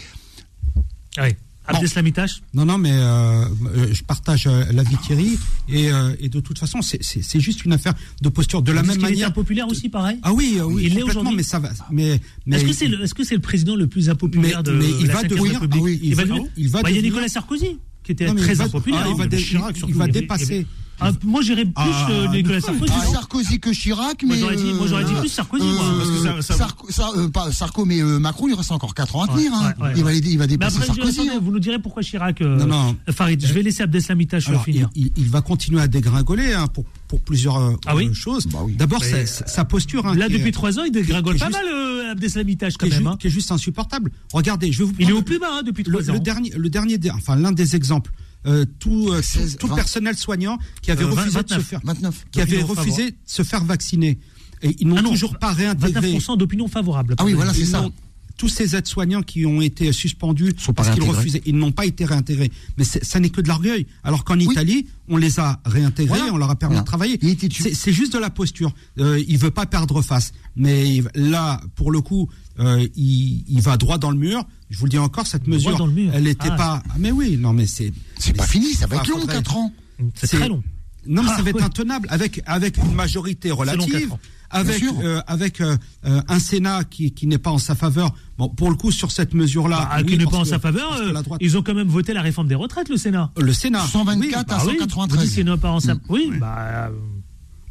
Ouais. Abdeslam Itache Non, non, mais euh, euh, je partage euh, l'avis de Thierry et, euh, et de toute façon, c'est- juste une affaire de posture. De la même manière. impopulaire aussi, pareil Ah oui, oui, Il l'est complètement, aujourd'hui mais ça va. Mais, mais Est-ce que c'est le, est-ce que c'est le président le plus impopulaire Mais- de mais il la va devenir- République ah oui, il, il va devenir- il va Bah, il y a devenir- Nicolas Sarkozy qui était Non, mais très il va- impopulaire. ah, il hein. va, dé- Chirac, il- surtout. il va Il y avait- dépasser. Ah, moi j'irais plus Ah, euh, Nicolas Sarkozy. Ah. Sarkozy que Chirac, mais Moi, j'aurais dit- moi, j'aurais dit euh, plus Sarkozy, moi. Parce que ça- ça- Sarko, ça, euh, pas Sarko, mais euh, Macron, il reste encore 4 ans à tenir. hein. ouais, ouais, il, va, il va dépasser après, Sarkozy. hein. vous nous direz pourquoi Chirac. euh, Non, non. Farid, je vais laisser Abdeslam Alors, finir. il, il- il va continuer à dégringoler hein, pour, pour plusieurs euh, Ah oui euh, choses. Bah oui. D'abord, Mais, sa, sa posture. hein, Là, depuis trois ans, il dégringole pas juste- mal, euh, Abdeslam quand qui est, même. ju- hein. qui est juste insupportable. Regardez, je vais vous Il est au plus bas depuis le, trois ans. le dernier, le dernier, des- enfin l'un des exemples. Euh, tout, euh, tout- 16, tout, 20. personnel soignant qui avait Euh, refusé de se 29. faire, 29. qui avait refusé de se faire vacciner. Et ils n'ont Ah toujours pas réintégré. 29% d'opinion favorable. Ah oui, voilà, c'est ça. Tous ces aides-soignants qui ont été suspendus Sont parce qu'ils refusaient, ils n'ont pas été réintégrés. Mais ça n'est que de l'orgueil. Alors qu'en Italie, on les a réintégrés, Voilà. on leur a permis Voilà. de travailler. Il était tu- C'est juste de la posture. Euh, il veut pas perdre face. Mais là, pour le coup, euh, il, il va droit dans le mur. Je vous le dis encore, cette Droit mesure, dans le mur. elle n'était Ah. pas. Ah, mais oui, non, mais c'est. C'est pas fini, ça va être long, faudrait- 4 ans. C'est très long. Non, mais Ah, ça va être oui. intenable avec avec une majorité long, relative. Avec euh, avec euh, euh, un Sénat qui qui n'est pas en sa faveur. Bon, pour le coup, sur cette mesure-là, Bah, oui, qui n'est pas en que- sa faveur, euh, droite- ils ont quand même voté la réforme des retraites, le Sénat. le Sénat, 124 à Bah oui, 193. vous dites qu'il n'est pas en sa... Mm. Oui, bah, euh,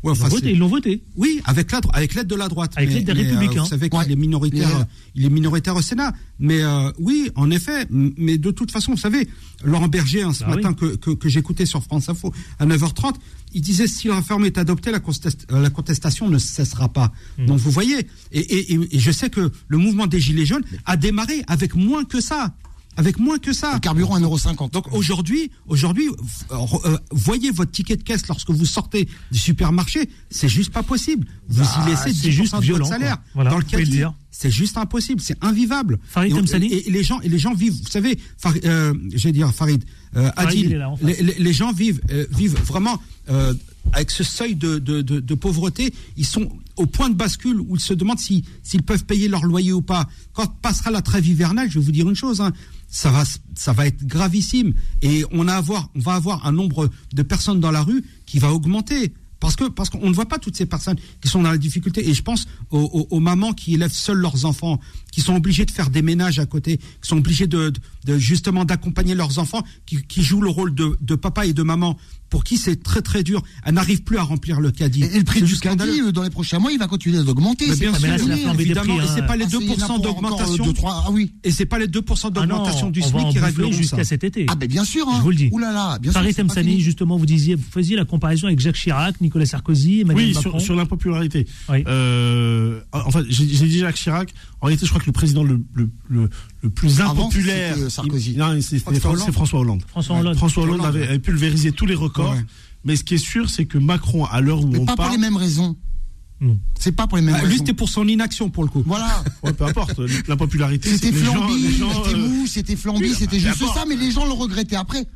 Ouais, ils enfin, l'ont voté, c'est- ils l'ont voté. Oui, avec l'aide, avec l'aide de la droite. Avec l'aide des mais, euh, Républicains. vous savez qu'il Ouais. est minoritaire, Il est- il est minoritaire au Sénat. Mais euh, oui, en effet. Mais de toute façon, vous savez, Laurent Berger, hein, ce Bah matin que, que, que j'écoutais sur France Info à 9h30, il disait si la réforme est adoptée, la, contest- euh, la contestation ne cessera pas. Hmm. Donc vous voyez, et, et, et- et je sais que le mouvement des Gilets jaunes a démarré avec moins que ça. Avec moins que ça. Le carburant à 1,50€. Donc aujourd'hui, aujourd'hui, euh, euh, voyez votre ticket de caisse lorsque vous sortez du supermarché, c'est juste pas possible. Vous Bah, y laissez c'est 10% juste de violent, votre salaire. Voilà, dans le caddie. dire. C'est juste impossible, c'est invivable. Farid et, on- et- et les gens et les gens vivent, vous savez, Far- euh, j'ai dire Farid, euh, Farid, Adil, il est là, en face. les, gens vivent euh, vivent vraiment euh, avec ce seuil de, de, de, de pauvreté, ils sont au point de bascule où ils se demandent si s'ils peuvent payer leur loyer ou pas. Quand passera la trêve hivernale, je vais vous dire une chose, hein, ça va ça va être gravissime. Et on a avoir on va avoir un nombre de personnes dans la rue qui va augmenter. Parce que parce qu'on ne voit pas toutes ces personnes qui sont dans la difficulté. Et je pense aux, aux- aux mamans qui élèvent seules leurs enfants, qui sont obligées de faire des ménages à côté, qui sont obligées de, de- de justement d'accompagner leurs enfants, qui, qui jouent le rôle de, de papa et de maman, pour qui c'est très très dur. Elles n'arrivent plus à remplir le caddie. Et, et le prix du caddie, euh, dans les prochains mois, il va continuer d'augmenter. Mais bien pas sûr, mais là, la évidemment, prix, et c'est pas les Ah, c'est- il y en a 2% pour encore, d'augmentation. euh, trois- Ah oui. Et c'est pas les 2% Ah d'augmentation du SMIC qui ça. jusqu'à cet été. Ah ben bien sûr. Hein. Je vous le dis. Ouh là là, bien pas Temsani, justement, vous disiez, vous faisiez la comparaison avec Jacques Chirac, Nicolas Sarkozy, Emmanuel Oui, Macron. sur, sur l'impopularité. Oui. Euh, en fait, j'ai j'ai dit Jacques Chirac. En réalité, je crois que le président le, le, le, le plus impopulaire. c'était Sarkozy. il- non, c'est François Hollande. c'est François Hollande. François Hollande. François Hollande Hollande. avait, avait pulvérisé tous les records. Ouais. Mais ce qui est sûr, c'est que Macron, à l'heure où Mais on pas pour parle, les mêmes raisons. Non. C'est pas pour les mêmes Ah, lui, c'était pour son inaction pour le coup. Voilà. ouais, peu importe, C'était que les gens, flambi, c'était euh, mou, c'était flambi, c'était juste ça, mais les gens le regrettaient après.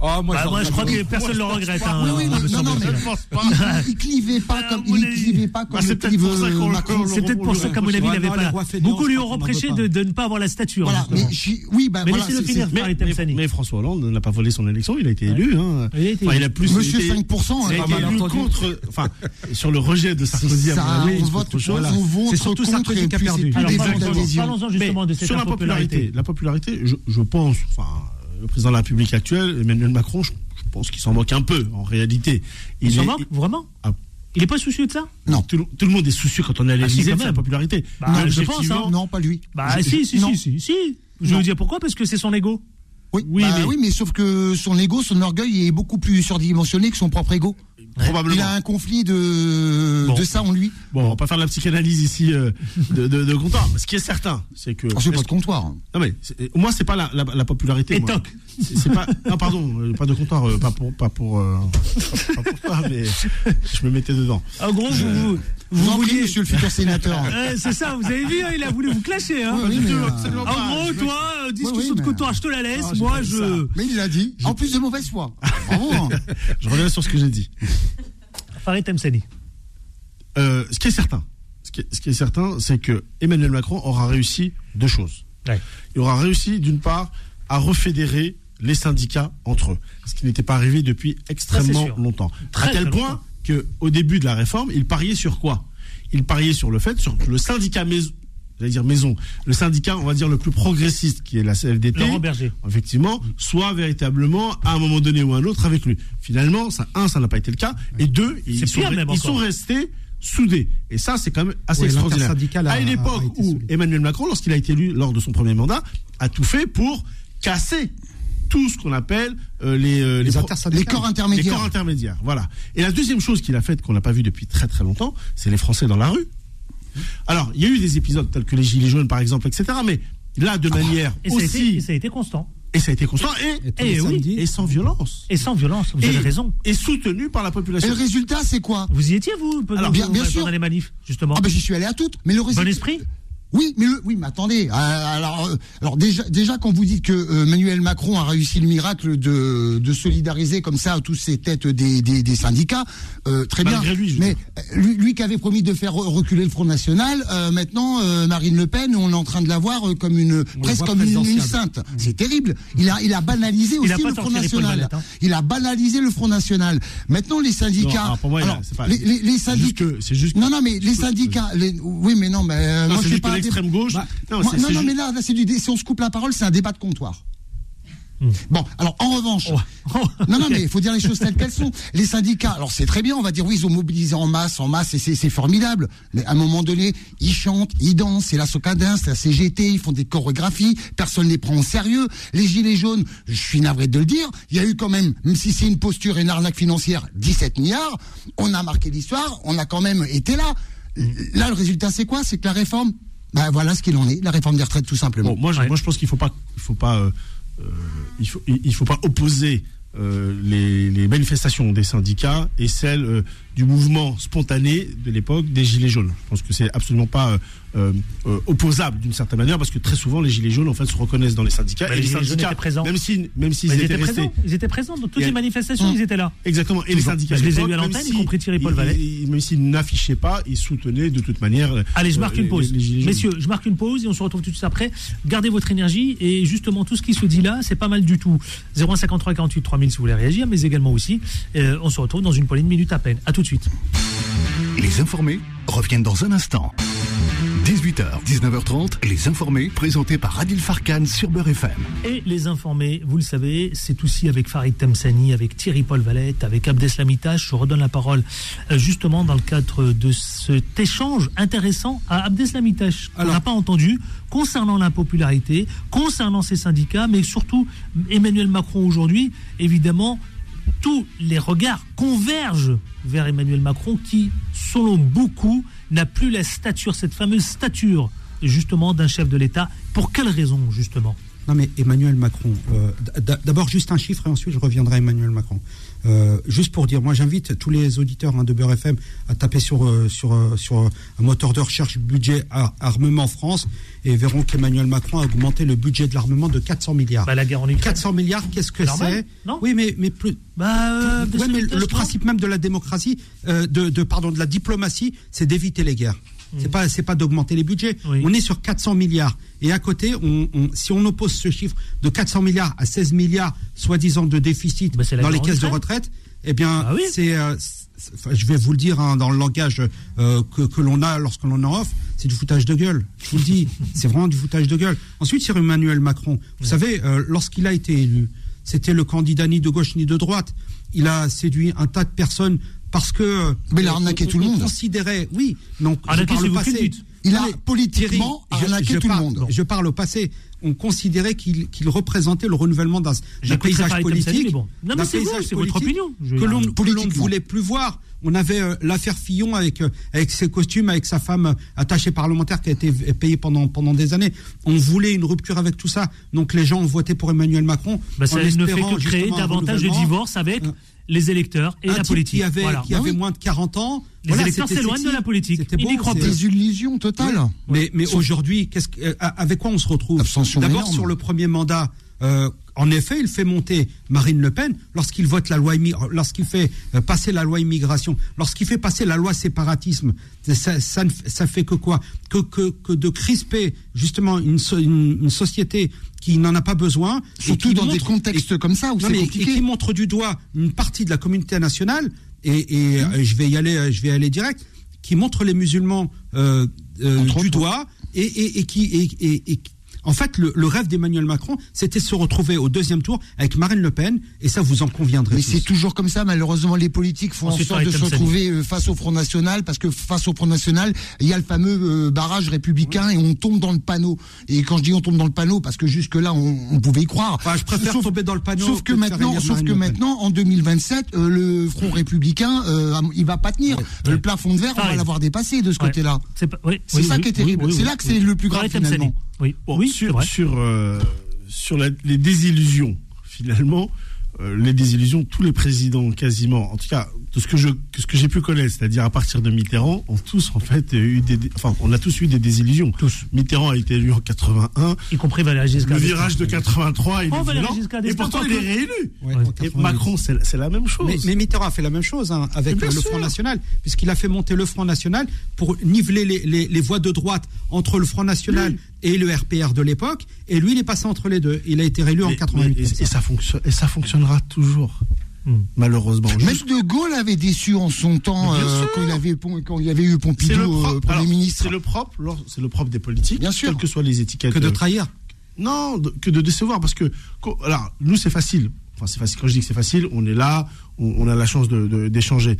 Oh, moi, Bah, moi, je crois que personne ne le regrette. hein, Oui, oui, mais- me non, non, semble-t-il. mais- Je pense pas. Il, il clivait pas Ah, comme, il pas comme Ah, c'est peut-être pour ça qu'on le- Macron. qu'on le C'est peut-être pour ça qu'à mon avis, il les pas. Beaucoup lui ont reproché de, ne pas avoir la stature. Voilà, mais oui, bah Mais voilà. François Hollande n'a pas volé son élection, il a été élu. Hein. Il a plus Monsieur été- 5%, il a hein, été bah, élu entendu. contre, enfin, sur le rejet de Sarkozy. on c'est vote, surtout Sarkozy qui a perdu. parlons-en justement de cette sur la popularité, la popularité, je, pense, enfin, euh, le président de la République actuelle, Emmanuel Macron, je, je pense qu'il s'en moque un peu, en réalité. Il s'en moque Vraiment Ah. Il n'est pas soucieux de ça Non. Tout, le- tout le monde est soucieux quand on est à Ah, si, l'Élysée de sa même. popularité. Bah, Mais je pense, hein. Non, pas lui. Bah Je- si, si, non. si, si, si. Je Non. veux dire pourquoi Parce que c'est son ego. Oui, Oui, bah mais- oui, mais sauf que son ego, son orgueil est beaucoup plus surdimensionné que son propre ego. Probablement. Il a un conflit de, Bon. de ça en lui. Bon, on va pas faire de la psychanalyse ici euh, de, de, de comptoir. Ce qui est certain, c'est que. Alors, c'est pas de comptoir. Non mais c'est- moi c'est pas la, la, la popularité. Et moi. toc. C'est pas non pardon euh, pas de comptoir euh, pas pour pas pour euh, pas, pas pour toi mais je me mettais dedans. En gros, vous, vous, Je vous vouliez. monsieur le futur sénateur. Ouais, c'est ça, vous avez vu, hein, il a voulu vous clasher. Hein. Oui, oui, mais, euh, absolument En gros, toi, euh, discussion oui, de mais- comptoir, je te la laisse. Non, j'ai Moi, je. Mais il a dit, en plus de mauvaise foi. Bravo. hein. Je reviens sur ce que j'ai dit. Farid Temsani. Euh, ce qui est certain, ce qui est, ce qui est certain, c'est que Emmanuel Macron aura réussi deux choses. Ouais. Il aura réussi d'une part à refédérer les syndicats entre eux, ce qui n'était pas arrivé depuis extrêmement longtemps. Très, à tel très point longtemps. Que au début de la réforme, il pariait sur quoi? Il pariait sur le fait, sur le syndicat maison, j'allais dire maison, le syndicat, on va dire le plus progressiste, qui est la CFDT, Laurent Berger. effectivement, soit véritablement à un moment donné ou à un autre avec lui. Finalement, ça, un, ça n'a pas été le cas, et deux, ils, sont, pire même ils encore. sont restés soudés. Et ça, c'est quand même assez Ouais, extraordinaire. a- À une époque où soudé. Emmanuel Macron, lorsqu'il a été élu lors de son premier mandat, a tout fait pour casser tout ce qu'on appelle euh, les, euh, Les pro- intersyndicales. Les corps les intermédiaires. corps intermédiaires. Voilà. Et la deuxième chose qu'il a faite, qu'on n'a pas vu depuis très très longtemps, c'est les Français dans la rue. Alors, il y a eu des épisodes tels que les Gilets jaunes, par exemple, etc. Mais là, de manière Et ça, a été, aussi. et ça a été constant. Et ça a été constant et, Et Eh oui. et sans violence. Et sans violence, vous et, avez raison. Et soutenu par la Et population. le résultat, c'est quoi? Vous y étiez, vous, pendant, Alors, bien- bien pendant sûr. les manifs, justement Ah ben j'y suis allé à toutes. Mais le résultat. Bon esprit Oui, mais le, oui, mais attendez. euh, alors, euh, alors déjà, déjà quand vous dites que euh, Emmanuel Macron a réussi le miracle de, de solidariser comme ça tous ces têtes des, des, des syndicats, euh, très bien. Malgré lui, je mais lui, lui qui avait promis de faire re- reculer le Front National, euh, maintenant euh, Marine Le Pen, on est en train de la voir comme une presque comme une, sainte. C'est terrible. Il a, il a banalisé aussi le Front National. Hein. Il a banalisé le Front National. Maintenant les syndicats. Non, alors, pour moi, il a- alors, c'est pas- les, les, les C'est juste syndicats. que- c'est juste que- Non, non, mais les syndicats. les- oui, mais non, mais euh, moi je suis pas l'extrême gauche. Bah, non, moi- non, mais là, là c'est du, dé- si on se coupe la parole, c'est un débat de comptoir. Bon, alors en revanche, Oh. non, non, mais il faut dire les choses telles qu'elles sont. Les syndicats, alors c'est très bien, on va dire oui, ils ont mobilisé en masse, en masse, et c'est c'est formidable. Mais à un moment donné, ils chantent, ils dansent, c'est la Socadin, c'est la CGT, ils font des chorégraphies, personne ne les prend au sérieux. Les gilets jaunes, je suis navré de le dire, il y a eu quand même, même si c'est une posture et une arnaque financière, 17 milliards, on a marqué l'histoire, on a quand même été là. Là, le résultat, c'est quoi? C'est que la réforme, ben voilà ce qu'il en est, la réforme des retraites, tout simplement. Bon, moi, je, Ouais. moi, je pense qu'il faut pas, il faut pas, euh, euh, il faut, il il faut pas opposer euh, les, les manifestations des syndicats et celles euh, du mouvement spontané de l'époque des gilets jaunes. Je pense que c'est absolument pas euh, euh, euh, opposable d'une certaine manière parce que très souvent les gilets jaunes en fait se reconnaissent dans les syndicats Bah, et les les Gilets jaunes syndicats, étaient présents. même si, même s'ils Mais ils étaient étaient restés. présents. Ils étaient présents dans toutes les manifestations, Hum. ils étaient là. Exactement. Et les syndicats. Je les ai vus à l'antenne, y compris Thierry Paul Vallet. Même s'ils n'affichaient pas, ils soutenaient de toute manière. Allez, je marque euh, une pause. les- les. Messieurs, je marque une pause et on se retrouve tout de suite après. Gardez votre énergie et justement tout ce qui se dit là, c'est pas mal du tout. 0153 48 3000 si vous voulez réagir, mais également aussi, on se retrouve dans une poignée de minutes à peine. À tout de suite. Les informés reviennent dans un instant. 18h, 19h30, les informés présentés par Adil Farkan sur Beurre FM. Et les informés, vous le savez, c'est aussi avec Farid Temsani, avec Thierry Paul Valette, avec Abdeslamitash. Je redonne la parole euh, justement dans le cadre de cet échange intéressant à Abdeslamitash qu'on Alors- n'a pas entendu concernant l'impopularité, concernant ses syndicats, mais surtout Emmanuel Macron aujourd'hui. Évidemment, tous les regards convergent vers Emmanuel Macron qui, selon beaucoup, n'a plus la stature, cette fameuse stature justement d'un chef de l'État. Pour quelle raison justement? Non, mais Emmanuel Macron, euh, d'abord juste un chiffre et ensuite je reviendrai à Emmanuel Macron. Euh, juste pour dire, moi j'invite tous les auditeurs hein, de Beurre FM à taper sur, euh, sur, euh, sur un moteur de recherche budget ar- armement France et verront qu'Emmanuel Macron a augmenté le budget de l'armement de 400 milliards. Bah, la guerre en Ukraine. 400 milliards, qu'est-ce que c'est non Oui, mais, mais plus. Bah, Ouais, mais de le principe même de la démocratie, de, de pardon, de la diplomatie, c'est d'éviter les guerres. C'est pas, c'est pas d'augmenter les budgets. Oui. On est sur 400 milliards. Et à côté, on, on- si on oppose ce chiffre de 400 milliards à 16 milliards, soi-disant de déficit Bah, dans les caisses de retraite, eh bien, Ah oui. c'est, euh, je vais vous le dire hein, dans le langage euh, que, que l'on a lorsque l'on en offre, c'est du foutage de gueule. Je vous le dis, c'est vraiment du foutage de gueule. Ensuite, sur Emmanuel Macron, vous savez, euh, lorsqu'il a été élu, c'était le candidat ni de gauche ni de droite. Il a séduit un tas de personnes parce que. Mais il a euh, arnaqué on- tout le on monde. considérait, oui. Donc, Arnaqué, je parle c'est passé. Il a politiquement Thierry, arnaqué je tout le parle- monde. Je parle au passé. On considérait qu'il représentait le renouvellement d'un paysage politique, bon. Non, mais d'un c'est vous, paysage c'est votre politique opinion. Je- que l'on ne voulait plus voir. On avait euh, l'affaire Fillon avec euh, avec ses costumes, avec sa femme euh, attachée parlementaire qui a été payée pendant pendant des années. On voulait une rupture avec tout ça. Donc les gens ont voté pour Emmanuel Macron. Bah, ça en ne fait que créer davantage de divorces avec les électeurs et un la type politique. qui avait, Voilà. qui Ah avait oui. moins de 40 ans. Les voilà, électeurs s'éloignent de la politique. C'était Ils n'y croient plus. Illusions totales. mais, mais aujourd'hui, qu'est-ce avec quoi on se retrouve Abstention D'abord sur le premier mandat. euh, en effet, il fait monter Marine Le Pen lorsqu'il vote la loi, lorsqu'il fait euh, passer la loi immigration, lorsqu'il fait passer la loi séparatisme. Ça, ça, ça fait que quoi? Que, que, que de crisper justement une, so- une, une société qui n'en a pas besoin. et Surtout dans des montre- contextes et- comme ça où non, mais- et compliqué. qui montre du doigt une partie de la communauté nationale et, et, euh, je vais y aller, euh, je vais y aller direct, qui montre les musulmans euh, euh, du doigt et, et, et qui et, et- et- en fait le, le rêve d'Emmanuel Macron, c'était de se retrouver au deuxième tour avec Marine Le Pen et ça vous en conviendrez. Mais c'est toujours comme ça, malheureusement, les politiques font Ensuite, en sorte de se retrouver euh, face au Front National, parce que face au Front National, il y a le fameux euh, barrage républicain et on tombe dans le panneau. Et quand je dis on tombe dans le panneau, parce que jusque-là, on, on pouvait y croire. Enfin, je préfère tomber dans le panneau Sauf que maintenant, sauf que maintenant, en 2027, euh, le Front républicain, euh, il va pas tenir. Le plafond de verre, on va Farid. l'avoir dépassé de ce Ouais. côté-là. C'est pas- oui, ça oui, qui est terrible. c'est là que c'est le plus grave finalement. Oui, Bon, oui, c'est sur, euh, sur la- les désillusions, finalement, euh, les désillusions, tous les présidents quasiment, en tout cas, de ce que je, que ce que j'ai pu connaître, c'est-à-dire à partir de Mitterrand, ont tous en fait eu des, enfin, on a tous eu des désillusions. Tous. Mitterrand a été élu en 81, Y compris Valéry Giscard. le virage de 83, il Oh, est Valéry violent, Giscard et pourtant il est que- réélu. Ouais, Ouais. en Et 88. Macron, c'est c'est la même chose. Mais, mais Mitterrand a fait la même chose hein, avec le sûr. Front National, puisqu'il a fait monter le Front National pour niveler les, les, les voix de droite entre le Front National et le RPR de l'époque. Et lui, il est passé entre les deux. Il a été réélu en Mais- 88. mais- et, et ça fonctionne, et ça fonctionnera toujours, Hmm. malheureusement. Même Juste- De Gaulle avait déçu en son temps euh, quand il avait quand il y avait eu Pompidou le euh, Premier alors, ministre. c'est le propre, c'est le propre des politiques, Bien sûr. quelles que soient les étiquettes. Que de euh, trahir. Non, de- que de décevoir, parce que, alors, nous, c'est facile. Enfin, c'est facile. Quand je dis que c'est facile, on est là, on, on a la chance de- de- d'échanger.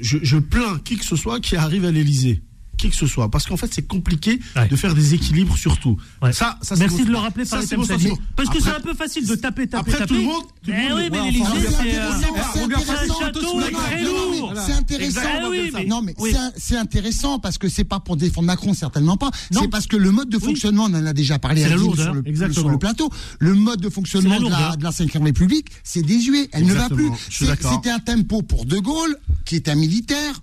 je, je plains qui que ce soit qui arrive à l'Elysée. Qui que ce soit. Parce qu'en fait, c'est compliqué Ouais. de faire des équilibres surtout. Ouais. Ça, ça, Merci de le rappeler, ça, c'est. Parce que c'est un peu facile de taper, taper, Après, taper. tout le monde- tout Eh oui, mais l'Élysée, c'est c'est. intéressant, très Non, mais. C'est intéressant. Parce que c'est pas pour défendre Macron, certainement pas. Non. C'est parce que le mode de fonctionnement, on en a déjà parlé à lourdeur, sur le, plateau. Le mode de fonctionnement de la, lourdeur. de la 5 République, c'est désuet. Elle ne va plus. C'était un tempo pour De Gaulle, qui est un militaire.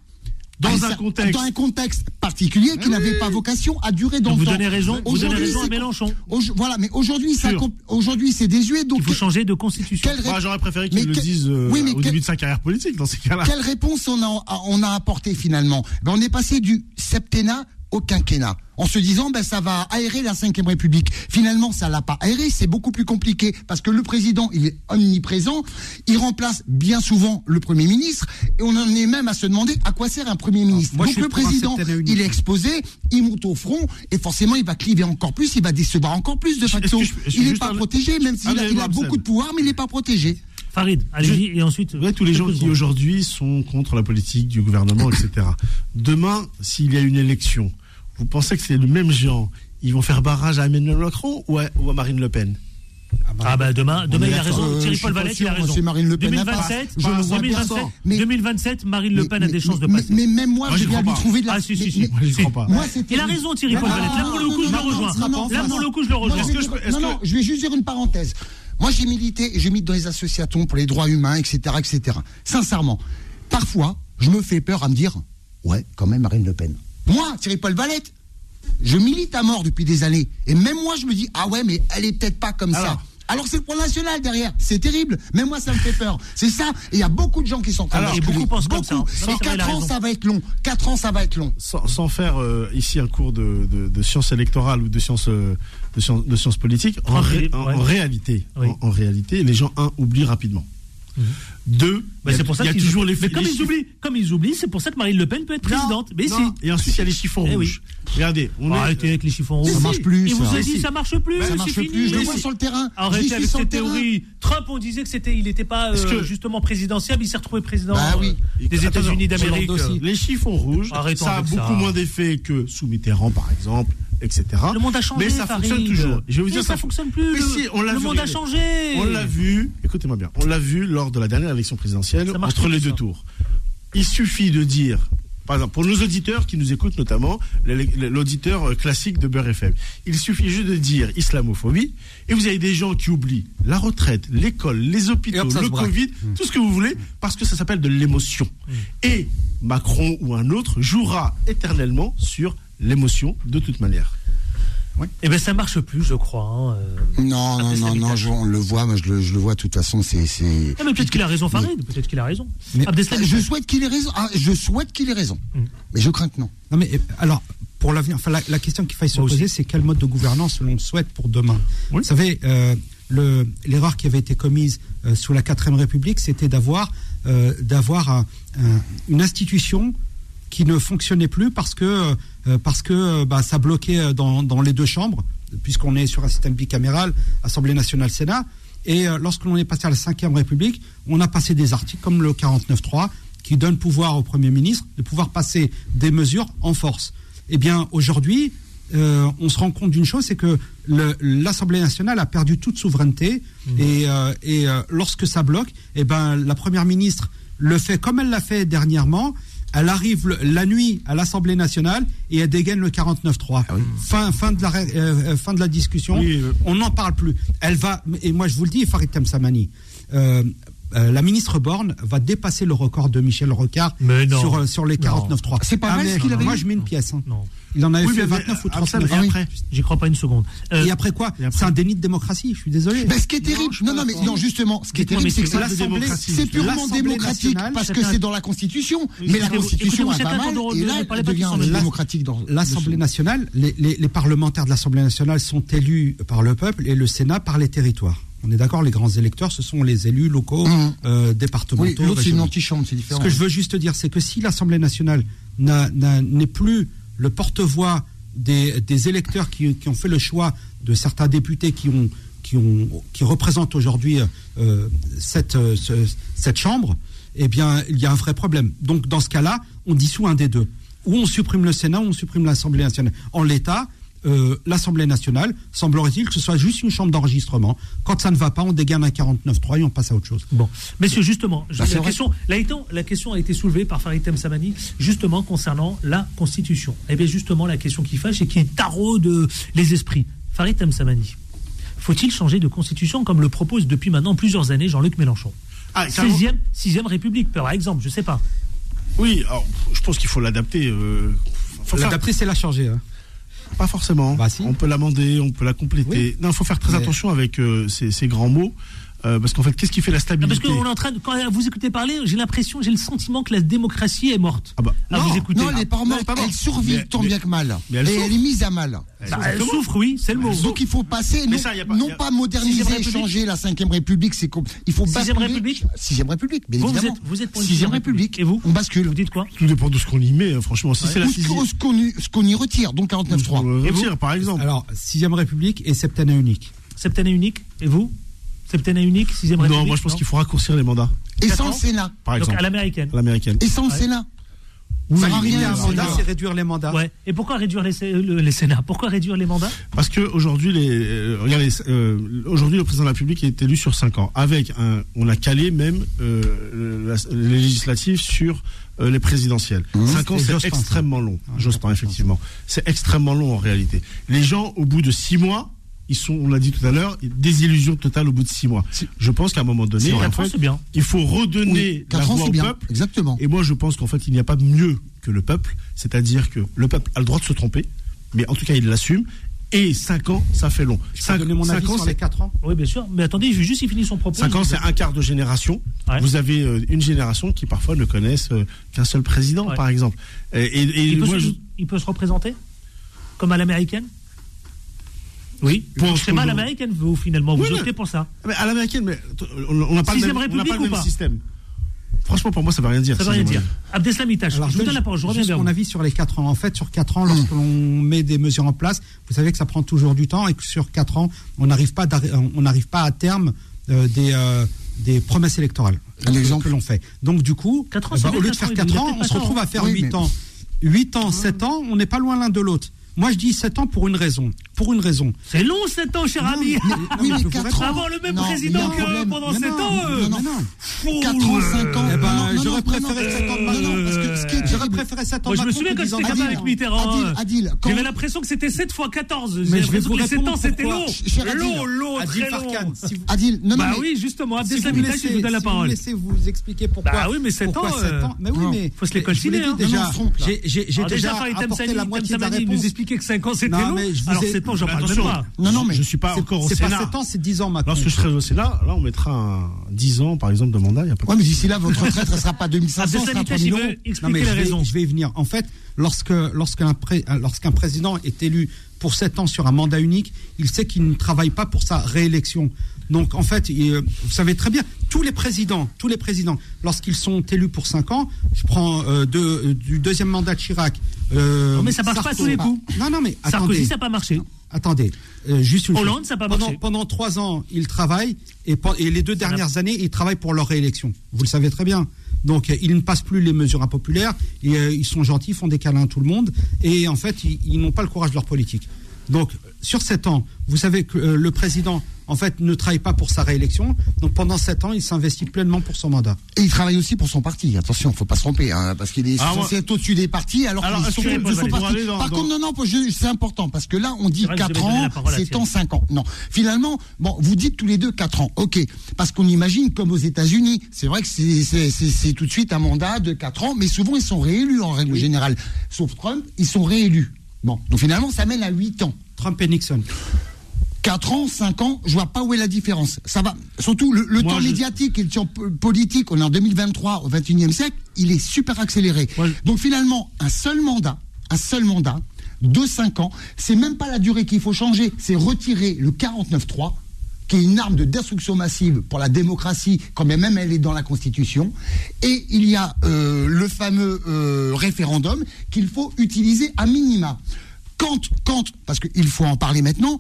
Dans Ah, un ça- contexte. Dans un contexte particulier qui n'avait pas vocation à durer dans Donc le vous temps. donnez raison, vous donnez Aujourd'hui, raison à Mélenchon. Voilà, mais aujourd'hui, aujourd'hui, c'est désuet. Donc, Il faut changer de constitution. ré- Moi, j'aurais préféré qu'ils le que- disent euh, oui, au début de sa carrière politique, dans ces cas-là. quelle réponse on a, on a apporté finalement? Ben, On est passé du septennat au quinquennat. En se disant, ben, ça va aérer la 5 République. Finalement, ça l'a pas aéré, c'est beaucoup plus compliqué. Parce que le président, il est omniprésent, il remplace bien souvent le Premier ministre, et on en est même à se demander à quoi sert un Premier ministre. moi, Donc le président, il est exposé, il monte au front, et forcément, il va cliver encore plus, il va décevoir encore plus de facto. je- Il n'est pas un- protégé, même s'il a, il beaucoup de pouvoir, mais il n'est pas protégé. Farid, allez-y, et ensuite. Tous les gens qui aujourd'hui sont contre la politique du gouvernement, etc. Demain, s'il y a une élection, vous pensez que c'est le même genre Ils vont faire barrage à Emmanuel Macron ou à, ou à Marine Le Pen? Ah bah demain, demain est il a raison. Euh, Thierry Paul pas Valette, il a raison. c'est Marine Le Pen à part. 2027, Je le vois 2027, bien. Mais- 2027, Marine Le Pen a Mais- des chances de mais- passer. Mais même moi, Moi, viens crois lui pas. trouver de la. Ah si si si. mais- Moi, pas. Moi, Il a raison Thierry Paul Ah, Valette. Là pour le coup, je le rejoins. non, non, Là pour le coup, je le non, rejoins. non, non, je vais juste dire une parenthèse. Moi, j'ai milité, je milite dans les associations pour les droits humains, etc., etc. Sincèrement, parfois, je me fais peur à me dire, ouais, quand même, Marine Le Pen. Moi, Thierry Paul Valette, je milite à mort depuis des années. Et même moi, je me dis, ah ouais, mais elle est peut-être pas comme ça. Alors. C'est le Front National derrière, c'est terrible. Même moi, ça me fait peur. C'est ça. Et il y a beaucoup de gens qui sont en train Alors, de et beaucoup pensent comme ça. Beaucoup. Non, c'est Et vrai, il a 4 ans, ça va être long. 4 ans, ça va être long. sans, sans faire euh, ici un cours de, de, de sciences électorales ou de sciences, euh, de sciences, de sciences politiques, en, Tranquille, ré- en- ouais. en réalité, Oui. en, en réalité, les gens, un, oublient rapidement. Deux, Bah, c'est pour ça il y a toujours les Mais les comme ils chiffres- oublient, comme ils oublient, c'est pour ça que Marine Le Pen peut être présidente. Mais si. Et ensuite, il y a les chiffons Eh oui. rouges. Regardez, on est- Arrêtez avec les chiffons rouges. Ça marche plus, Il vous a dit ça marche plus. Ça marche fini. plus. Je le vois si. sur le terrain. Arrêtez avec cette théorie. Trump, on disait que c'était, il n'était pas euh, que- justement présidentiable, il s'est retrouvé président Bah oui. euh, des États-Unis d'Amérique. Aussi. les chiffons rouges, ça a beaucoup moins d'effet que sous Mitterrand, par exemple, etc. Le monde a changé. Mais ça Farid. fonctionne toujours. Je vais vous Mais dire, ça, fonctionne plus. Mais le si, on l'a le vu, monde a changé. On l'a vu, écoutez-moi bien, on l'a vu lors de la dernière élection présidentielle, entre les ça. deux tours. Il suffit de dire, par exemple, pour nos auditeurs qui nous écoutent notamment, l'auditeur euh, classique de Beurre FM, il suffit juste de dire islamophobie, et vous avez des gens qui oublient la retraite, l'école, les hôpitaux, le. Covid, tout ce que vous voulez, parce que ça s'appelle de l'émotion. Et Macron ou un autre jouera éternellement sur l'émotion de toute manière. Eh ben ça marche plus, je crois. hein, euh. Non, non, non, non, je- on le voit, moi je le, je le vois de toute façon, c'est. c'est- Ah, mais peut-être qu'il a raison, Farid. Peut-être qu'il a raison. Mais- Abdeslam Je souhaite qu'il ait raison. Ah, je souhaite qu'il ait raison. Mm. Mais je crains que non. Non mais euh, alors pour l'avenir, enfin la, la question qu'il faille se Moi aussi. poser, c'est quel mode de gouvernance l'on souhaite pour demain. Oui. Vous savez, euh, le- l'erreur qui avait été commise euh, sous la quatrième République, c'était d'avoir euh, d'avoir un- un- une institution qui ne fonctionnait plus parce que euh, parce que euh, bah, ça bloquait euh, dans, dans les deux chambres, puisqu'on est sur un système bicaméral, Assemblée nationale, Sénat. Et lorsque l'on est passé à la cinquième République, on a passé des articles comme le 49.3 qui donne pouvoir au Premier ministre de pouvoir passer des mesures en force. Eh bien, aujourd'hui, euh, on se rend compte d'une chose, c'est que l'Assemblée nationale a perdu toute souveraineté et, euh, et euh, lorsque ça bloque, eh ben, la Première ministre le fait comme elle l'a fait dernièrement. Elle arrive la nuit à l'Assemblée nationale et elle dégaine le 49.3. Fin, fin, de la, euh, euh, fin de la discussion. Oui, euh. On n'en parle plus. Elle va, et moi je vous le dis, Farid Temsamani, euh, euh, la ministre Borne va dépasser le record de Michel Rocard sur, euh, sur les Non. 49.3. C'est pas mal mais ce qu'il avait Moi je mets une pièce. hein. Non. Il en avait Oui, fait mais- 29 ou mais, Abdeslam, 39. et Ah après J'y crois pas une seconde. Euh, Et après quoi C'est un déni de démocratie, je suis désolé. Mais ce qui est terrible, non, pas non, mais non, justement, ce qui est Dites-moi, terrible, c'est que l'Assemblée- c'est purement démocratique parce que c'est dans la Constitution. Mais la Constitution va chacun mal et là, elle pas devient démocratique dans. L'Assemblée nationale, les parlementaires de l'Assemblée nationale sont élus par le peuple et le Sénat par les territoires. On est d'accord, les grands électeurs, ce sont les élus locaux, Mhm. euh, départementaux. Oui, l'autre c'est une antichambre, c'est Ce différent. que je veux juste dire, c'est que si l'Assemblée nationale n'a- n'a- n'est plus le porte-voix des, des électeurs qui, qui ont fait le choix de certains députés qui ont qui ont qui représentent aujourd'hui euh, cette euh, ce- cette chambre, eh bien il y a un vrai problème. Donc dans ce cas-là, on dissout un des deux. Ou on supprime le Sénat, ou on supprime l'Assemblée nationale. En l'état, euh, l'Assemblée nationale, semblerait-il que ce soit juste une chambre d'enregistrement. Quand ça ne va pas, on dégaine un 49.3 et on passe à autre chose. Bon, messieurs, justement, je- Bah, la, question, la, étant- la question a été soulevée par Farid Temsamani, justement concernant la Constitution. Eh bien, justement, la question qui fâche et qui taraude les esprits. Farid Temsamani, faut-il changer de Constitution comme le propose depuis maintenant plusieurs années Jean-Luc Mélenchon? Ah, carrément. 16e, 6e République, par exemple, je sais pas. Oui, alors, je pense qu'il faut l'adapter. euh, L'adapter, c'est la changer. hein. Pas forcément. Bah, si. On peut l'amender, on peut la compléter. Oui. Non, il faut faire très Mais- attention avec euh, ces, ces grands mots. Euh, parce qu'en fait, qu'est-ce qui fait la stabilité Parce qu'on est en train de, quand vous écoutez parler, j'ai l'impression, j'ai le sentiment que la démocratie est morte. Ah bah, à non, vous écouter. non, elle n'est pas Non, elle morte, est pas morte. elle survit Mais- tant mais- bien que mal. mais elle Et souffre. elle est mise à mal. Bah, elle souffre, oui, c'est le mot. Donc il faut passer, Mais non, ça, y a pas- non y a- pas Sixième moderniser, République changer la cinquième République, c'est com- il faut Sixième basculer. République Sixième République, bien Vous, vous évidemment. êtes, vous êtes pour une Sixième République. Et vous On bascule. Vous dites quoi Tout dépend de ce qu'on y met, hein, franchement. Si c'est la Ou ce sixième. qu'on- ce qu'on y- ce qu'on y retire, donc 49.3. on le Et vous retire, par exemple. Alors, sixième République et septennat unique. Septennat unique. Et vous Septennat unique, 6 République non, moi je pense qu'il faut raccourcir les mandats, Et Quatre sans ans le Sénat. par Donc exemple. à l'américaine. à l'américaine. Et sans le Ouais. Sénat. Oui, Ça limiter rien, un le mandat, c'est réduire les mandats. Ouais. Et pourquoi réduire les, sé- le- les Sénats? Pourquoi réduire les mandats? Parce que aujourd'hui, les, euh, regardez, euh, aujourd'hui, le président de la République est élu sur 5 ans. Avec un, on a calé même euh, la, les législatives sur euh, les présidentielles. Mmh. 5 ans, Et c'est Jospin, extrêmement long. Ah, Jospin, Jospin. effectivement. C'est extrêmement long en réalité. Les gens, au bout de 6 mois, ils sont, on l'a dit tout à l'heure, désillusion totale au bout de 6 mois. Je pense qu'à un moment donné, ans, bien. il faut redonner Oui, la 4 ans, voix c'est au bien. peuple. Exactement. Et moi, je pense qu'en fait, il n'y a pas de mieux que le peuple. C'est-à-dire que le peuple a le droit de se tromper, mais en tout cas, il l'assume. Et 5 ans, ça fait long. Je peux 5 donner mon avis sur les c'est 4 ans Oui, bien sûr. Mais attendez, je vais juste y finir son propos. 5 ans, c'est un quart de génération. Ouais. Vous avez euh, une génération qui parfois ne connaissent euh, qu'un seul président, Ouais. par exemple. Et, et- et il, peut moi, se, je- il peut se représenter Comme à l'américaine? Oui. Pour schéma à l'américaine, vous, finalement. Vous mais- pour ça. mais à l'américaine, mais on n'a pas, le même, système. Franchement, pour moi, ça ne veut rien dire. Ça veut rien dire. Abdeslam je vous donne la parole, je reviens vers mon avis sur les 4 ans. En fait, sur 4 ans, lorsque l'on met des mesures en place, vous savez que ça prend toujours du temps et que sur 4 ans, on n'arrive pas, d'arri- on n'arrive pas à terme euh, des, euh, des promesses électorales Un exemple que l'on fait. Donc, du coup, ans, eh ben, au lieu de faire ans, il 4 y a ans, on se retrouve à faire Oui, 8 mais- ans. 8 ans, 7 ans, on n'est pas l'un l'un de l'autre. Moi, je dis 7 ans pour une raison. Pour une raison. C'est long, 7 ans, cher ami. Oui, mais mais je vous 4 réponds. ans. Avoir le même Non, président que pendant Mais 7 non, ans, euh, Non, non. Fou. 4 ans, 5 ans. Eh ben, Non, non, j'aurais non, préféré non, 7 ans de non, Macron. non, parce que ce qui est J'aurais préféré 7 ans Moi, de je me Macron souviens quand 10 ans j'étais gamin avec Mitterrand. Adil, euh, Adil, quand- J'avais l'impression que c'était 7 fois 14. Mais J'ai je vais l'impression vous que les 7 ans, c'était long. Long, long, Adil très long. Adil, non, non, Bah oui, justement, Si vous, Abdeslam me Itache, je vous donne la parole. laissez vous expliquer pourquoi. Bah oui, mais sept pourquoi ans, sept euh, ans Mais oui, non. mais Faut se l'ai ciné, hein. déjà. Non, non. J'ai déjà apporté la moitié de la réponse. Nous expliquait que 5 ans c'était long. mais je vous Alors ai- 7 ans, j'en parle même pas. Non, non, mais je ne suis pas encore au C'est pas Sénat. 7 ans, c'est 10 ans maintenant. Lorsque je serai au Sénat, là, on mettra un 10 ans, par exemple, de mandat. Il y a pas de Ouais, mais d'ici là, votre retraite, elle sera pas 2500, elle Abdeslam sera Itache, il 3000 euros. Non, mais je vais, raisons. je vais y venir. En fait, lorsque lorsqu'un pré- lorsqu'un président est élu pour 7 ans sur un mandat unique, il sait qu'il ne travaille pas pour sa réélection. Donc en fait, euh, vous savez très bien, tous les présidents, tous les présidents, lorsqu'ils sont élus pour 5 ans, je prends euh, de- euh, du deuxième mandat de Chirac. euh, Non, mais ça marche pas à tous les coups. Non, non, mais Sarkozy, attendez. ça n'a pas marché. Attendez, euh, juste une Hollande, chose. ça pas pendant, marché. Pendant trois ans, ils travaillent et, et les deux Ça dernières années, ils travaillent pour leur réélection. Vous le savez très bien. Donc, euh, ils ne passent plus les mesures impopulaires. Et, euh, ils sont gentils, ils font des câlins à tout le monde. Et en fait, ils, ils n'ont pas le courage de leur politique. Donc, sur sept ans, vous savez que euh, le président, en fait, ne travaille pas pour sa réélection. Donc, pendant sept ans, il s'investit pleinement pour son mandat. Et il travaille aussi pour son parti. Attention, faut pas se tromper, hein, parce qu'il est Ah, censé être au-dessus des partis, alors, Alors, que de son parti. dans- Par dans- contre, non, non, c'est important, parce que là, on dit C'est vrai que je 4 vais donner la ans, 7 ans, Thierry. 5 ans. Non, finalement, bon, vous dites tous les deux 4 ans, ok, parce qu'on imagine comme aux États-Unis. C'est vrai que c'est- c'est c'est- c'est tout de suite un mandat de 4 ans, mais souvent ils sont réélus en règle générale. Sauf Trump, ils sont réélus. Bon, donc finalement, ça mène à 8 ans. Trump et Nixon. 4 ans, 5 ans, je vois pas où est la différence. Ça va. Surtout, le, le Moi, temps je- médiatique et le temps po- politique, on est en 2023, au 21e siècle, il est super accéléré. Moi, je- Donc finalement, un seul mandat, un seul mandat, de 5 ans, c'est même pas la durée qu'il faut changer, c'est retirer le 49-3 qui est une arme de destruction massive pour la démocratie, quand bien même elle est dans la Constitution. Et il y a euh, le fameux euh, référendum qu'il faut utiliser à minima. Quand, quand, parce qu'il faut en parler maintenant,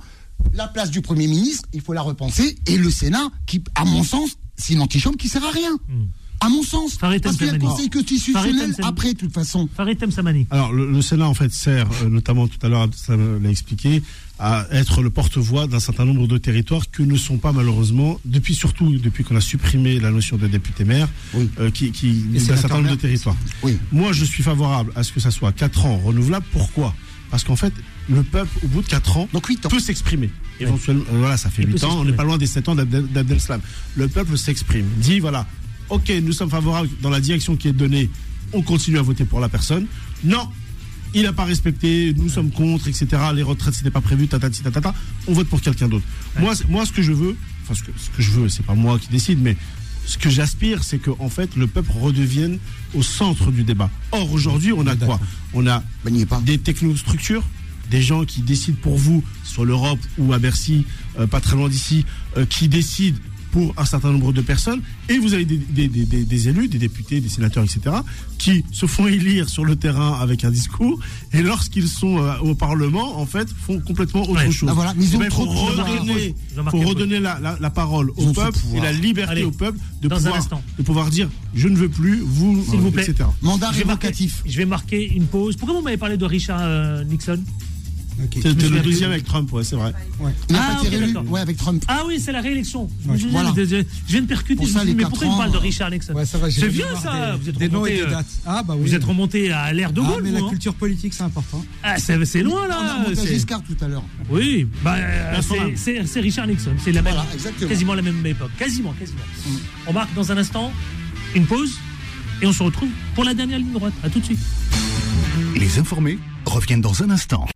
la place du Premier ministre, il faut la repenser, et le Sénat, qui, à mon sens, c'est une antichambre qui sert à rien. À mon sens. Farid Parce qu'il y a le. Conseil constitutionnel après, de toute façon. Farid Temsamani. Alors, le, le Sénat, en fait, sert, euh, notamment tout à l'heure, ça l'a expliqué, à être le porte-voix d'un certain nombre de territoires que ne sont pas, malheureusement, depuis surtout, depuis qu'on a supprimé la notion de député-maire, Oui. euh, qui, qui d'un certain nombre de territoires. Oui. Moi, je suis favorable à ce que ça soit 4 ans renouvelable. Pourquoi? Parce qu'en fait, le peuple, au bout de 4 ans, Donc 8 ans. peut s'exprimer. Éventuellement, euh, voilà, ça fait Il peut 8 ans, on n'est pas loin des 7 ans d'Abdel d'Abdel Slam. Le peuple s'exprime, dit voilà, ok, nous sommes favorables dans la direction qui est donnée, on continue à voter pour la personne. Non, il n'a pas respecté, nous sommes contre, etc. Les retraites, c'était pas prévu, tatati, tatata. On vote pour quelqu'un d'autre. Moi, moi, ce que je veux, enfin, ce que, ce que je veux, c'est pas moi qui décide, mais ce que j'aspire, c'est que en fait, le peuple redevienne au centre du débat. Or, aujourd'hui, on a quoi? On a des technostructures, des gens qui décident pour vous, soit l'Europe ou à Bercy, euh, pas très loin d'ici, euh, qui décident pour un certain nombre de personnes, et vous avez des, des- des- des- des élus, des députés, des sénateurs, etc., qui se font élire sur le terrain avec un discours, et lorsqu'ils sont euh, au Parlement, en fait, font complètement autre Ouais. chose. Ah, voilà, mais ils Eh ont ben, trop faut de pouvoir. redonner, le redonner la, la- la parole au peuple et la liberté Allez, au peuple de pouvoir, instant. de pouvoir dire je ne veux plus, vous, S'il vous plaît. etc. Mandat révocatif. je vais marquer une pause. Pourquoi vous m'avez parlé de Richard euh, Nixon? Ok. C'était souviens le deuxième avec Trump, ouais, c'est vrai. Ah, pas été ouais, avec Trump. Ah oui, c'est la réélection. Je, je- Voilà. je- je viens de percuter. Pour je ça, me les mais pourquoi il parle de euh, Richard Nixon Ouais, ça C'est vieux voir ça. des- Vous êtes des noms et remonté, des euh, dates. Ah bah oui. Vous êtes remonté à l'ère de Ah, Gaulle, mais vous, la hein culture politique, c'est important. Ah, c'est loin On a là. remonté à c'est- Giscard tout à l'heure. Oui, bah, euh, c'est- Richard Nixon. C'est la même, Voilà, exactement. quasiment la même époque. Quasiment, quasiment. On marque dans un instant une pause et on se retrouve pour la dernière ligne droite. À tout de suite. Les informés reviennent dans un instant.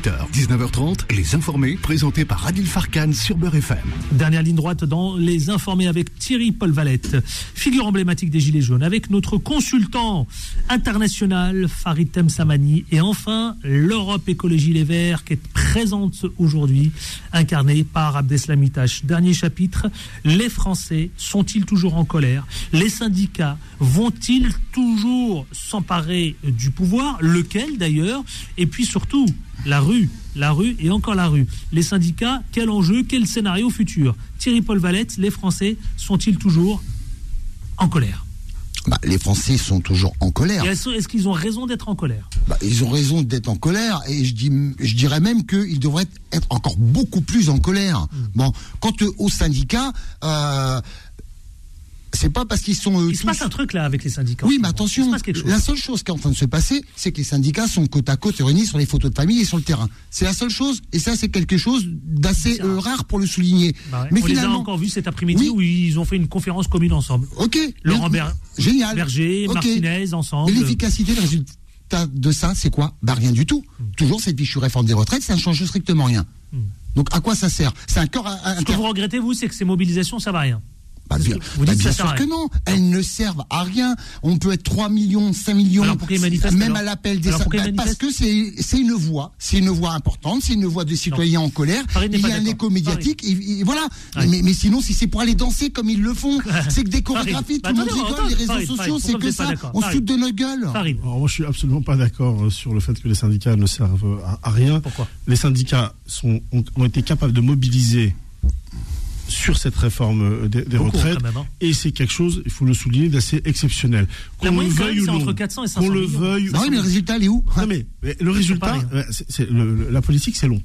18h, 19h30, les informés présentés par Adil Farkan sur Beurre FM. Dernière ligne droite dans Les Informés avec Thierry Paul Valette, figure emblématique des Gilets jaunes, avec notre consultant international Farid Temsamani. Et enfin l'Europe Écologie Les Verts qui est présente aujourd'hui, incarnée par Abdeslam Itache. Dernier chapitre, les Français sont-ils toujours en colère? Les syndicats vont-ils toujours s'emparer du pouvoir? Lequel d'ailleurs? Et puis surtout, la rue, la rue et encore la rue. Les syndicats, quel enjeu, quel scénario futur? Thierry Paul Valette, les Français sont-ils toujours en colère? Bah, les Français sont toujours en colère. Est-ce qu'ils ont raison d'être en colère? Bah, ils ont raison d'être en colère et je, dis, je dirais même qu'ils devraient être encore beaucoup plus en colère. Bon, quant aux syndicats, euh, c'est pas parce qu'ils sont. euh, Il se tous- passe un truc là avec les syndicats. Oui, mais attention, la seule chose qui est en train de se passer, c'est que les syndicats sont côte à côte réunis sur les photos de famille et sur le terrain. C'est la seule chose, et ça, c'est quelque chose d'assez euh, rare. pour le souligner. Bah ouais. Mais on les a finalement, encore vus cet après-midi Oui. où ils ont fait une conférence commune ensemble. ok, Laurent Ber- génial, Berger, Ok. Martinez, ensemble. Mais l'efficacité, le résultat de ça, c'est quoi? Bah rien du tout. Hmm. Toujours cette fichue réforme des retraites, ça ne change strictement rien. Donc à quoi ça sert? C'est un corps à- à- Ce que vous regrettez, vous, c'est que ces mobilisations, ça va rien. Bah, bien, vous bah, dites, bien ça sûr que non. Elles ne servent à rien. On peut être 3 millions, 5 millions, Alors, même alors à l'appel des Bah, Parce que c'est une voix, c'est une voix importante, c'est une voix de citoyens en colère. Il y a un écho médiatique, et, et voilà. Ouais. Mais, mais sinon, si c'est pour aller danser comme ils le font, c'est que des chorégraphies, bah, tout le monde attendez, rigole, les réseaux sociaux, c'est que ça. On se fout de notre gueule. Farid, Alors moi, je suis absolument pas d'accord euh, sur le fait que les syndicats ne servent à, à rien. Pourquoi Les syndicats sont, ont, ont été capables de mobiliser sur cette réforme euh, des, des Beaucoup, retraites, même, hein. et c'est quelque chose, il faut le souligner, d'assez exceptionnel. Qu'on le veuille ou non, entre 400 et 500 qu'on le veuille. Bah oui, mais le résultat, il est où? Non, mais, mais le résultat, hein. euh, c'est- c'est le- le- la politique, c'est long.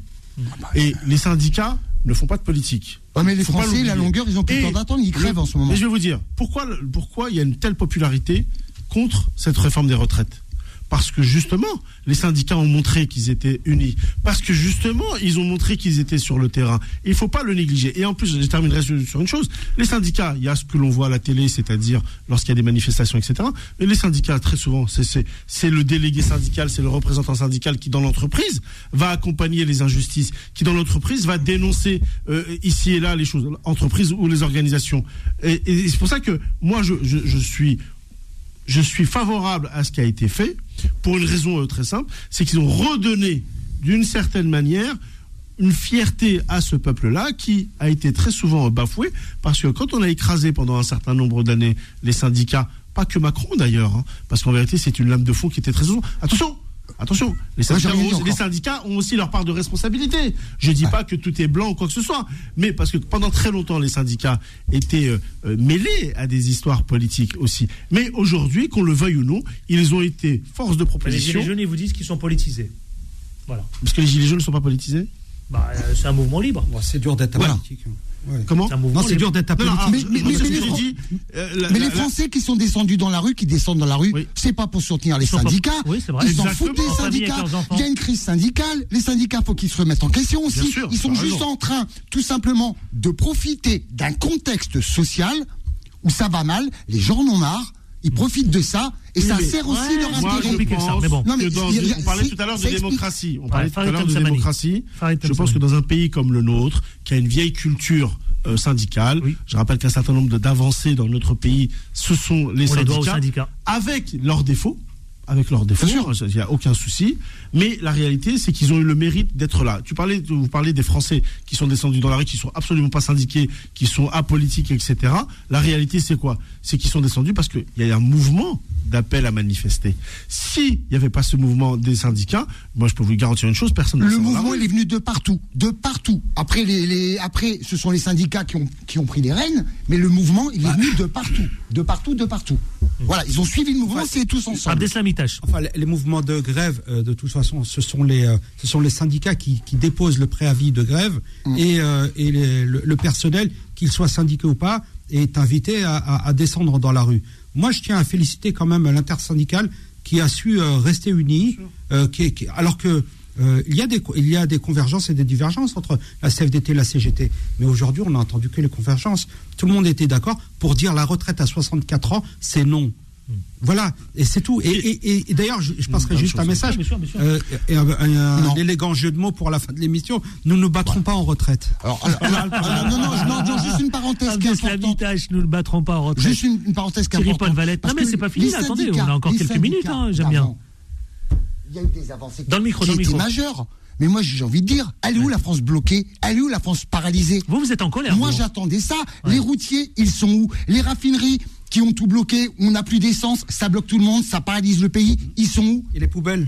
Et les syndicats ne font pas de politique. Ouais, mais les Faut Français, la longueur, ils ont plus le Et temps d'attendre, ils crèvent le- en ce moment. Mais je vais vous dire, pourquoi, pourquoi il y a une telle popularité contre cette réforme des retraites? Parce que justement, les syndicats ont montré qu'ils étaient unis. Parce que justement, ils ont montré qu'ils étaient sur le terrain. Il ne faut pas le négliger. Et en plus, je terminerai sur une chose. Les syndicats, il y a ce que l'on voit à la télé, c'est-à-dire lorsqu'il y a des manifestations, etc. Mais les syndicats, très souvent, c'est- le délégué syndical, c'est le représentant syndical qui, dans l'entreprise, va accompagner les injustices, qui, dans l'entreprise, va dénoncer euh, ici et là les choses, entreprises ou les organisations. C'est pour ça que moi, je suis je suis favorable à ce qui a été fait pour une raison euh, très simple, c'est qu'ils ont redonné d'une certaine manière une fierté à ce peuple-là qui a été très souvent bafoué parce que quand on a écrasé pendant un certain nombre d'années les syndicats, pas que Macron d'ailleurs, hein, parce qu'en vérité c'est une lame de fond qui était très souvent. Attention, attention, les syndicats, ont, les syndicats aussi leur part de responsabilité. Je dis pas que tout est blanc ou quoi que ce soit, mais parce que pendant très longtemps les syndicats étaient euh, euh, mêlés à des histoires politiques aussi. Mais aujourd'hui, qu'on le veuille ou non, ils ont été force de les proposition. Gilets jaunes, ils vous disent qu'ils sont politisés. Voilà. Parce que les gilets jaunes ne sont pas politisés? Bah, euh, c'est un mouvement libre. Bon, c'est dur d'être apolitique. Ouais. Comment C'est Non, dur d'être ah, Mais- mais- les Fran- euh, la- Mais la- les la- Français qui sont descendus dans la rue, qui descendent dans la rue, Oui. c'est pas pour soutenir les pas- syndicats. Oui, c'est vrai. Ils s'en foutent des syndicats. Il y a une crise syndicale. Les syndicats, faut qu'ils se remettent en question aussi. Bien sûr, Ils sont juste raison. en train, tout simplement, de profiter d'un contexte social où ça va mal. Les gens en ont marre. Ils profitent de ça et Oui, ça sert aussi Ouais, leur Moi, intérêt. ça, mais bon. Non, mais que dans- il y a- on parlait tout à l'heure de démocratie. On Ouais, parlait tout à l'heure de démocratie. Farid Je pense que dans un pays comme le nôtre, qui a une vieille culture euh, syndicale, Oui. je rappelle qu'un certain nombre d'avancées dans notre pays, ce sont les On les doit aux syndicats, syndicats. avec leurs défauts. Avec leurs défauts, il n'y a aucun souci. Mais la réalité, c'est qu'ils ont eu le mérite d'être là. Tu parlais, vous parlez des Français qui sont descendus dans la rue, qui sont absolument pas syndiqués, qui sont apolitiques, etc. La réalité, c'est quoi? C'est qu'ils sont descendus parce qu'il y a un mouvement d'appel à manifester. S'il n'y avait pas ce mouvement des syndicats, moi je peux vous garantir une chose, personne ne Le mouvement, il est venu de partout, de partout. Après, les, les- après, ce sont les syndicats qui ont, qui ont pris les rênes, mais le mouvement, il est venu de partout, de partout, de partout. Voilà, ils ont suivi le mouvement, c'est tous ensemble. Enfin, les- mouvements de grève, euh, de toute façon, ce sont les, euh, ce sont les syndicats qui, qui déposent le préavis de grève et, euh, et les- le, le personnel, qu'il soit syndiqué ou pas, est invité à, à- à descendre dans la rue. Moi, je tiens à féliciter quand même l'intersyndicale qui a su euh, rester unie, euh, qui, est- qui- alors que euh, il y a des il y a des convergences et des divergences entre la CFDT et la CGT. Mais aujourd'hui, on n'a entendu que les convergences. Tout le monde était d'accord pour dire la retraite à 64 ans, c'est non. Voilà, et c'est tout. Et, et- et- et d'ailleurs, je, je passerai juste un message, Bien sûr, bien sûr. euh, et un, un- Non. un élégant jeu de mots pour la fin de l'émission. Nous ne battrons pas en retraite. Alors, alors, alors, alors, non, non, non, juste une parenthèse qui est importante. Nous ne battrons pas en retraite. Juste une, une parenthèse qui est Thierry importante. Paul Valette. Parce Non, mais c'est pas fini, là, attendez, on a encore quelques minutes, hein, j'aime bien. Il y a eu des avancées Dans le micro, qui dans le étaient majeures. Mais moi, j'ai envie de dire, elle est où la France bloquée? Elle est où la France paralysée? Vous, vous êtes en colère. Moi, j'attendais ça. Les routiers, ils sont où? Les raffineries qui ont tout bloqué, on n'a plus d'essence, ça bloque tout le monde, ça paralyse le pays. Ils sont où? Et les poubelles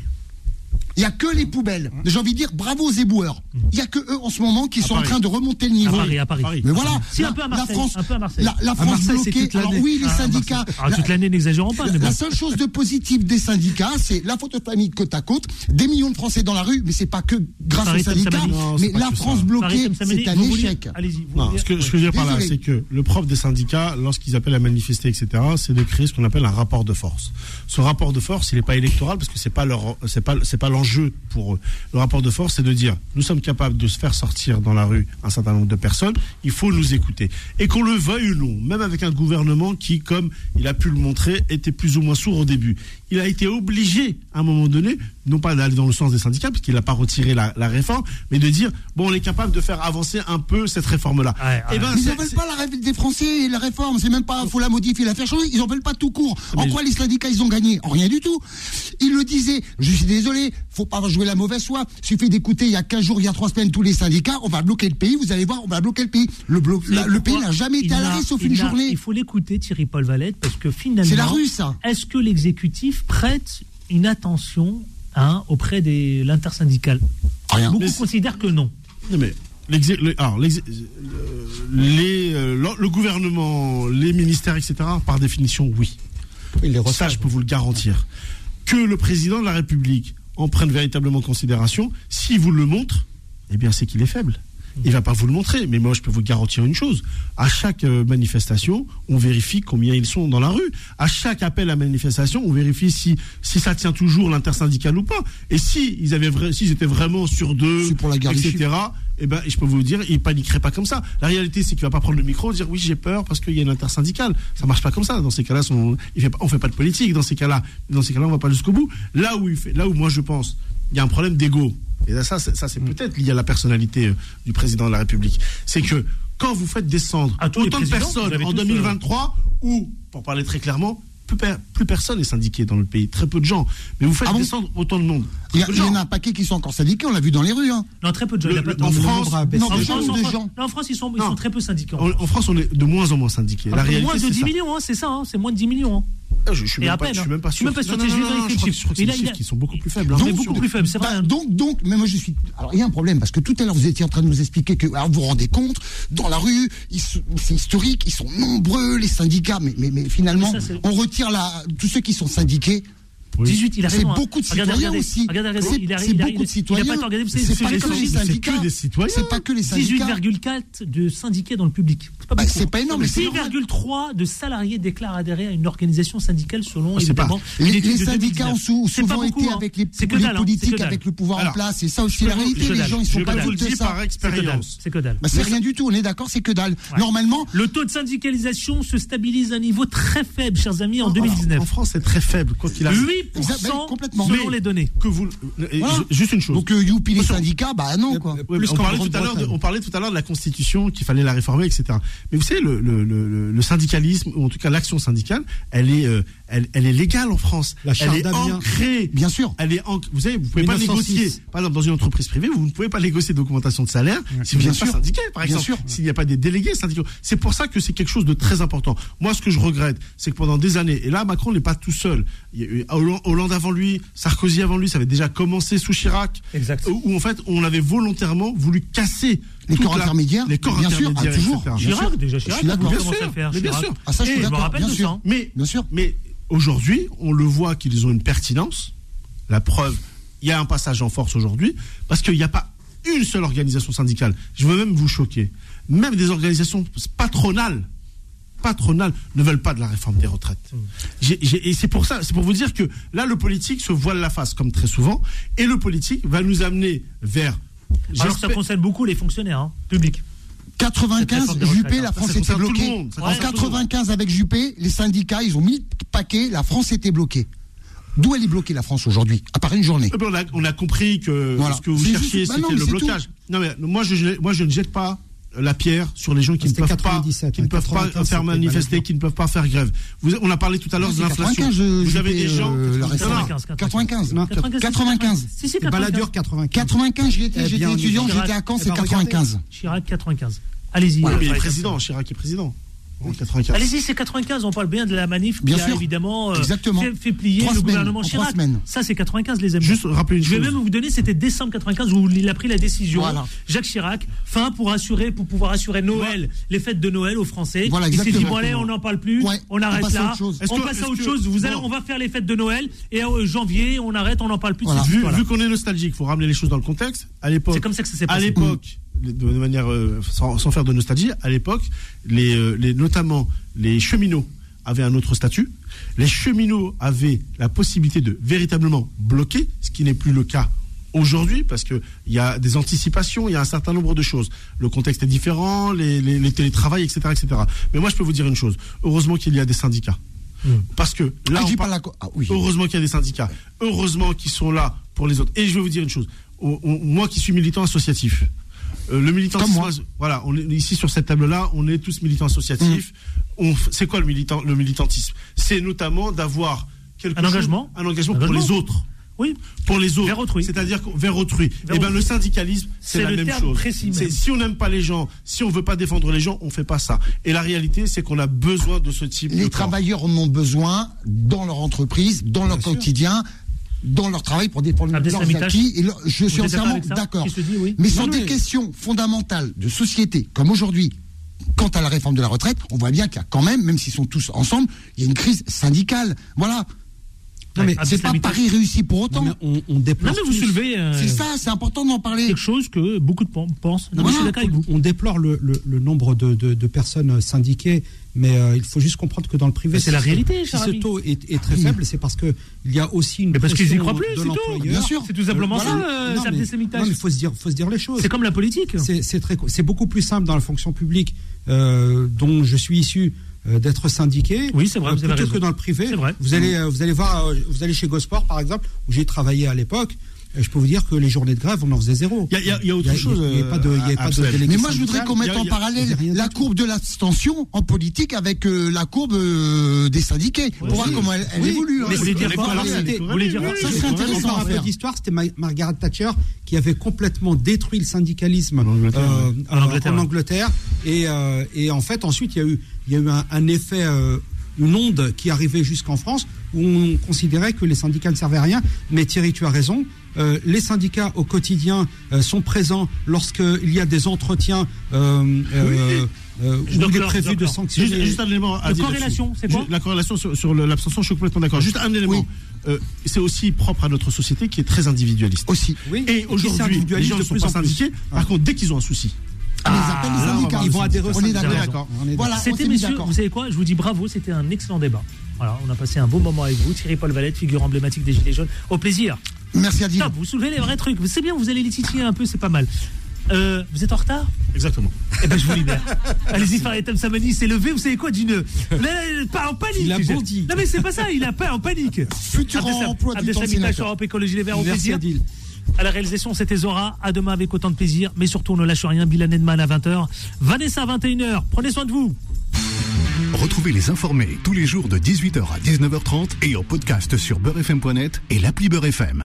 Il y a que les poubelles. J'ai envie de dire bravo aux éboueurs. Il y a que eux en ce moment qui sont en train de remonter le À niveau. Paris, à Paris. Paris. Mais voilà, Si, un la, peu à la Marseille, France, un peu à Marseille. la, la À France Marseille, c'est bloquée. Alors oui, les Ah, syndicats. Ah, toute la- l'année, n'exagérons pas, mais la, bon. la seule chose de positive des syndicats, c'est la photo de famille côte à côte, des millions de Français dans la rue, mais c'est pas que grâce aux syndicats. Non, mais la France ça. bloquée, c'est un échec. Ce que, je veux dire par là, c'est que le propre des syndicats, lorsqu'ils appellent à manifester, etc., c'est de créer ce qu'on appelle un rapport de force. Ce rapport de force, il n'est pas électoral parce que c'est pas leur, c'est pas, c'est pas l'enjeu pour eux. Le rapport de force, c'est de dire, nous sommes capables de se faire sortir dans la rue un certain nombre de personnes, il faut nous écouter. Et qu'on le veuille ou non, même avec un gouvernement qui, comme il a pu le montrer, était plus ou moins sourd au début. Il a été obligé, à un moment donné, non pas d'aller dans le sens des syndicats, parce qu'il n'a pas retiré la, la réforme, mais de dire, bon, on est capable de faire avancer un peu cette réforme-là. Ouais, ouais. Eh ben, Ils c'est- n'en pas la ré- des Français et la réforme, c'est même pas, faut la modifier, la faire changer, ils en veulent pas tout court. En Mais- quoi les syndicats ils ont gagné? En rien du tout. Ils le disaient, je suis désolé, faut pas jouer la mauvaise foi. Suffit d'écouter il y a 15 jours, il y a 3 semaines tous les syndicats, on va bloquer le pays, vous allez voir, on va bloquer le pays. Le, blo- la- le pays n'a jamais été à l'arrêt sauf il une journée. Il faut l'écouter, Thierry Paul Valette, parce que finalement. C'est la rue, ça. Est-ce que l'exécutif prête une attention hein, auprès de l'intersyndicale? Rien. Beaucoup Mais- considèrent que non. Non, mais le, alors, euh, les, euh, le, le gouvernement, les ministères, etc., par définition, oui. Les Ça, je peux vous le garantir. Que le président de la République en prenne véritablement en considération, s'il vous le montre, eh bien, c'est qu'il est faible. Il va pas vous le montrer, mais moi je peux vous garantir une chose. À chaque euh, manifestation, on vérifie combien ils sont dans la rue. À chaque appel à manifestation, on vérifie si si ça tient toujours l'intersyndical ou pas. Et si ils avaient s'ils étaient vraiment sur deux, pour la etc. Eh ben, je peux vous dire, ils paniqueraient pas comme ça. La réalité, c'est qu'il va pas prendre le micro, et dire oui, j'ai peur parce qu'il y a une intersyndicale. Ça marche pas comme ça. Dans ces cas-là, son- il fait pas- on fait pas de politique. Dans ces cas-là, dans ces cas-là, on va pas jusqu'au bout. Là où il fait, là où moi je pense, il y a un problème d'ego. Et ça, c'est- ça c'est peut-être lié à la personnalité euh, du président de la République. C'est que quand vous faites descendre À tous les autant de personnes en tous, euh, 2023, ou, pour parler très clairement, plus, per- plus personne n'est syndiqué dans le pays, très peu de gens. Mais vous faites Ah bon descendre autant de monde. Il y, a- il en a un paquet qui sont encore syndiqués, on l'a vu dans les rues. Hein. Non, très peu de gens. Le- il y a pas le- de- en France, non, en, France, gens, en de France- gens. non, en France, ils sont, ils Non. sont très peu syndiqués. en En, France. en France, on est de moins en moins syndiqués. La Ah, réalité, moins de c'est 10 ça. millions, hein, c'est ça, hein, c'est moins de 10 millions. Ah, Je, je suis même pas, peine, je suis même pas sûr. même pas sûr, Non, je non, vais non, vérifier non, le je crois que- je crois chiffres a- qui sont beaucoup plus faibles. hein. Donc, beaucoup plus faible, c'est vrai. Bah, hein. donc, donc, mais moi je suis. Alors il y a un problème parce que tout à l'heure vous étiez en train de nous expliquer que, alors vous vous rendez compte, dans la rue, c'est historique, ils sont nombreux les syndicats, mais, mais, mais finalement, Mais ça, c'est- on retire la, tous ceux qui sont syndiqués. 18, il a C'est raison. hein. beaucoup de citoyens aussi. C'est- il a- c'est il a- beaucoup de il a- citoyens. Il a pas C'est c'est pas que les syndicats. que des citoyens. C'est pas que les syndicats. 18,4 de syndiqués dans le public. C'est pas, Bah, c'est énorme, mais c'est normal. 6,3 de salariés déclarent adhérer à une organisation syndicale selon Ah, c'est évidemment Les, syndicats 2019. ont C'est souvent beaucoup, été hein. avec les, C'est hein, c'est politiques, avec le pouvoir en place. Et ça aussi, la réalité, les gens, ils sont pas dire ça. par C'est que dalle. expérience. C'est que dalle. Bah, c'est rien du tout, on est d'accord, c'est que dalle. Normalement, Le taux de syndicalisation se stabilise à un niveau très faible, chers amis, en En 2019. France, c'est très faible, quoi qu'il arrive. 8% complètement. selon les données. Que vous, Voilà. ju- juste une chose. donc euh, youpi les syndicats, bah non quoi. Plus on, parlait tout à l'heure de, on parlait tout à l'heure de la Constitution, qu'il fallait la réformer, etc. Mais vous savez, le, le, le, le syndicalisme, ou en tout cas l'action syndicale, elle est, euh, elle, elle est légale en France. La elle charte est d'Amiens. ancrée. Bien sûr. Elle est en- vous savez, vous pouvez pas 1906. négocier. Par exemple, dans une entreprise privée, vous ne pouvez pas négocier d'augmentation de salaire si vous n'êtes pas syndiqué, par Bien exemple. sûr. S'il n'y a pas des délégués syndicaux. C'est pour ça que c'est quelque chose de très important. Moi, ce que je regrette, c'est que pendant des années, et là, Macron n'est pas tout seul. Il y a eu Hollande- Hollande avant lui, Sarkozy avant lui, ça avait déjà commencé sous Chirac. Exact. Où, où, en fait, on avait volontairement voulu casser Les corps la- intermédiaires, les corps bien sûr, intermédiaires, ah, toujours. Bien Chirac, sûr. déjà Je Chirac, suis Bien à sûr, faire. mais bien sûr. Ah, ça, je suis d'accord, bien sûr. Mais, Bien sûr. mais aujourd'hui, on le voit qu'ils ont une pertinence. La preuve, il y a un passage en force aujourd'hui, parce qu'il n'y a pas une seule organisation syndicale. Je veux même vous choquer. Même des organisations patronales, patronales ne veulent pas de la réforme des retraites. J'ai- et c'est pour ça, c'est pour vous dire que là, le politique se voile la face, comme très souvent, et le politique va nous amener vers. Alors ça j'espère- concerne beaucoup les fonctionnaires hein, publics. Cette 95, réforme des retraites, Juppé, la Ça, France ça était bloquée. Ça En concerne tout le monde. 95, avec Juppé, les syndicats, ils ont mis le paquet, la France était bloquée. D'où elle est bloquée, la France, aujourd'hui À part une journée. Eh ben, on, a, on a compris que Voilà. ce que vous cherchiez, bah c'était le blocage. Non, mais moi je, moi, je ne jette pas la pierre sur les gens qui ne peuvent 97, pas, qui ne peuvent pas 95, faire manifester, qui ne peuvent pas faire grève. Vous, on a parlé tout à l'heure de c'est l'inflation. 95, je- Vous avez des gens. euh, la Non, réforme. non, 95, 95. Non, 95. Si, si, C'est 95. Balladur 95. 95, j'y étais, Eh j'étais est étudiant, j'étais à Caen, Eh c'est ben, regardez. 95. Chirac 95. Allez-y. Oui, mais il est Fred. président, Chirac est président. En 95. Allez-y, c'est 95, on parle bien de la manif Bien qui a évidemment euh, Exactement. fait, fait plier Trois le semaines, gouvernement Chirac. semaines. Ça, c'est 95, les amis. Juste rappeler une Je vais chose. même vous donner, c'était décembre 95 où il a pris la décision. Voilà. Jacques Chirac, fin pour assurer, pour pouvoir assurer Noël, les fêtes de Noël aux Français. Voilà, il s'est dit bon allez, on n'en parle plus, Ouais, on arrête à là, on passe à autre que- chose. Vous allez, bon. on va faire les fêtes de Noël et en janvier, on arrête, on n'en parle plus. Voilà. Vu, qu'on est nostalgique, faut ramener les choses dans le contexte. À l'époque, C'est comme ça que ça s'est à passé. l'époque, de manière euh, sans, sans faire de nostalgie, à l'époque, les, euh, les notamment les cheminots avaient un autre statut. Les cheminots avaient la possibilité de véritablement bloquer, ce qui n'est plus le cas aujourd'hui parce que il y a des anticipations, il y a un certain nombre de choses. Le contexte est différent, les, les, les télétravails, etc., etc. Mais moi, je peux vous dire une chose. Heureusement qu'il y a des syndicats. Parce que là, Ah, on parle- la ah, oui. Heureusement qu'il y a des syndicats. Heureusement qu'ils sont là pour les autres. Et je vais vous dire une chose. Moi qui suis militant associatif, euh, le militant Comme moi. voilà, on est ici sur cette table-là, on est tous militants associatifs. Mmh. On f- C'est quoi le militant, le militantisme? C'est notamment d'avoir quelque Un chose- engagement. un engagement Un pour les autres. Oui. Pour les autres. Vers autrui. C'est-à-dire vers autrui. Vers et ben autrui. le syndicalisme, c'est la le même terme chose. précis C'est- même. Si on n'aime pas les gens, si on veut pas défendre les gens, on fait pas ça. Et la réalité, c'est qu'on a besoin de ce type de Les corps. travailleurs en ont besoin dans leur entreprise, dans leur sûr. quotidien, dans leur travail pour défendre leurs acquis. Et leur- je suis entièrement d'accord. Oui Mais sur des questions fondamentales de société, comme aujourd'hui, quant à la réforme de la retraite, on voit bien qu'il y a quand même, même s'ils sont tous ensemble, il y a une crise syndicale. Voilà. Non, mais Abdel C'est pas Paris réussi pour autant. Non, mais on, on déplore Non, mais vous soulevez euh, C'est ça, c'est important d'en parler. quelque chose que beaucoup de pen- pensent. Non, mais Voilà. je suis d'accord avec vous. On déplore le, le- le nombre de, de- de personnes syndiquées, mais euh, il faut juste comprendre que dans le privé, c'est la réalité, Si ce taux est, est très faible, c'est parce que il y a aussi une Mais parce qu'ils y croient plus, c'est tout. Bien sûr. C'est tout simplement Voilà. ça, euh, Non, ça il faut se dire, faut se dire les choses. C'est comme la politique. C'est c'est très, c'est beaucoup plus simple dans la fonction publique euh, dont je suis issu d'être syndiqué. Oui, c'est vrai, euh, plutôt que dans le privé. C'est vrai. Vous allez, euh, vous allez voir, euh, vous allez chez Gosport par exemple, où j'ai travaillé à l'époque. Je peux vous dire que les journées de grève, on en faisait zéro. Il y a- il y a- il y a autre chose, Il n'y a, pas de, il y a euh, pas de Mais moi, je voudrais qu'on mette en parallèle la courbe de l'abstention en politique avec euh, la courbe euh, des syndiqués, pour voir comment elle, elle Oui, évolue. hein. mais vous voulez dire C'est quoi Ça serait intéressant à un peu faire. d'histoire, c'était Ma- Margaret Thatcher qui avait complètement détruit le syndicalisme En Angleterre, euh, En euh, Angleterre, en ouais. Angleterre. Et, euh, en fait, ensuite, il y a eu, un, effet, euh, une onde qui arrivait jusqu'en France où on considérait que les syndicats ne servaient à rien. Mais Thierry, tu as raison. euh, les syndicats au quotidien euh, sont présents lorsqu'il y a des entretiens euh, euh, euh, où il est prévu de sanctionner. Juste, juste un élément à dire corrélation, c'est quoi La corrélation sur, sur l'abstention, je suis complètement d'accord. Juste un élément. Oui. Euh, c'est aussi propre à notre société qui est très individualiste. Aussi. Oui, Et aujourd'hui, les gens ne sont plus pas syndiqués. Par contre, dès qu'ils ont un souci, On les appelle les syndicats. ils vont adhérer au On est d'accord. Voilà, C'était, messieurs, vous savez quoi Je vous dis bravo, c'était un excellent débat. Voilà, on a passé un beau moment avec vous. Thierry Paul Valette, figure emblématique des Gilets jaunes. Au plaisir. Merci Adil. Top, vous soulevez les vrais trucs. C'est bien, vous allez les titiller un peu, c'est pas mal. Euh, vous êtes en retard? Exactement. Eh ben, je vous libère. Allez-y, Farid El Samani s'est levé, vous savez quoi, d'une. Mais, Pas en panique. Il a bondi. Non, mais c'est pas ça, il a pas en panique. Futur emploi du temps. Europe Écologie Les Verts, au Merci plaisir. À la réalisation, c'était Zora. À demain avec autant de plaisir. Mais surtout, ne lâche rien. Bill Edman à 20h. Vanessa à 21h. Prenez soin de vous. Retrouvez les informés tous les jours de 18h à 19h30 et en podcast sur beurrefm.net et l'appli Beurrefm.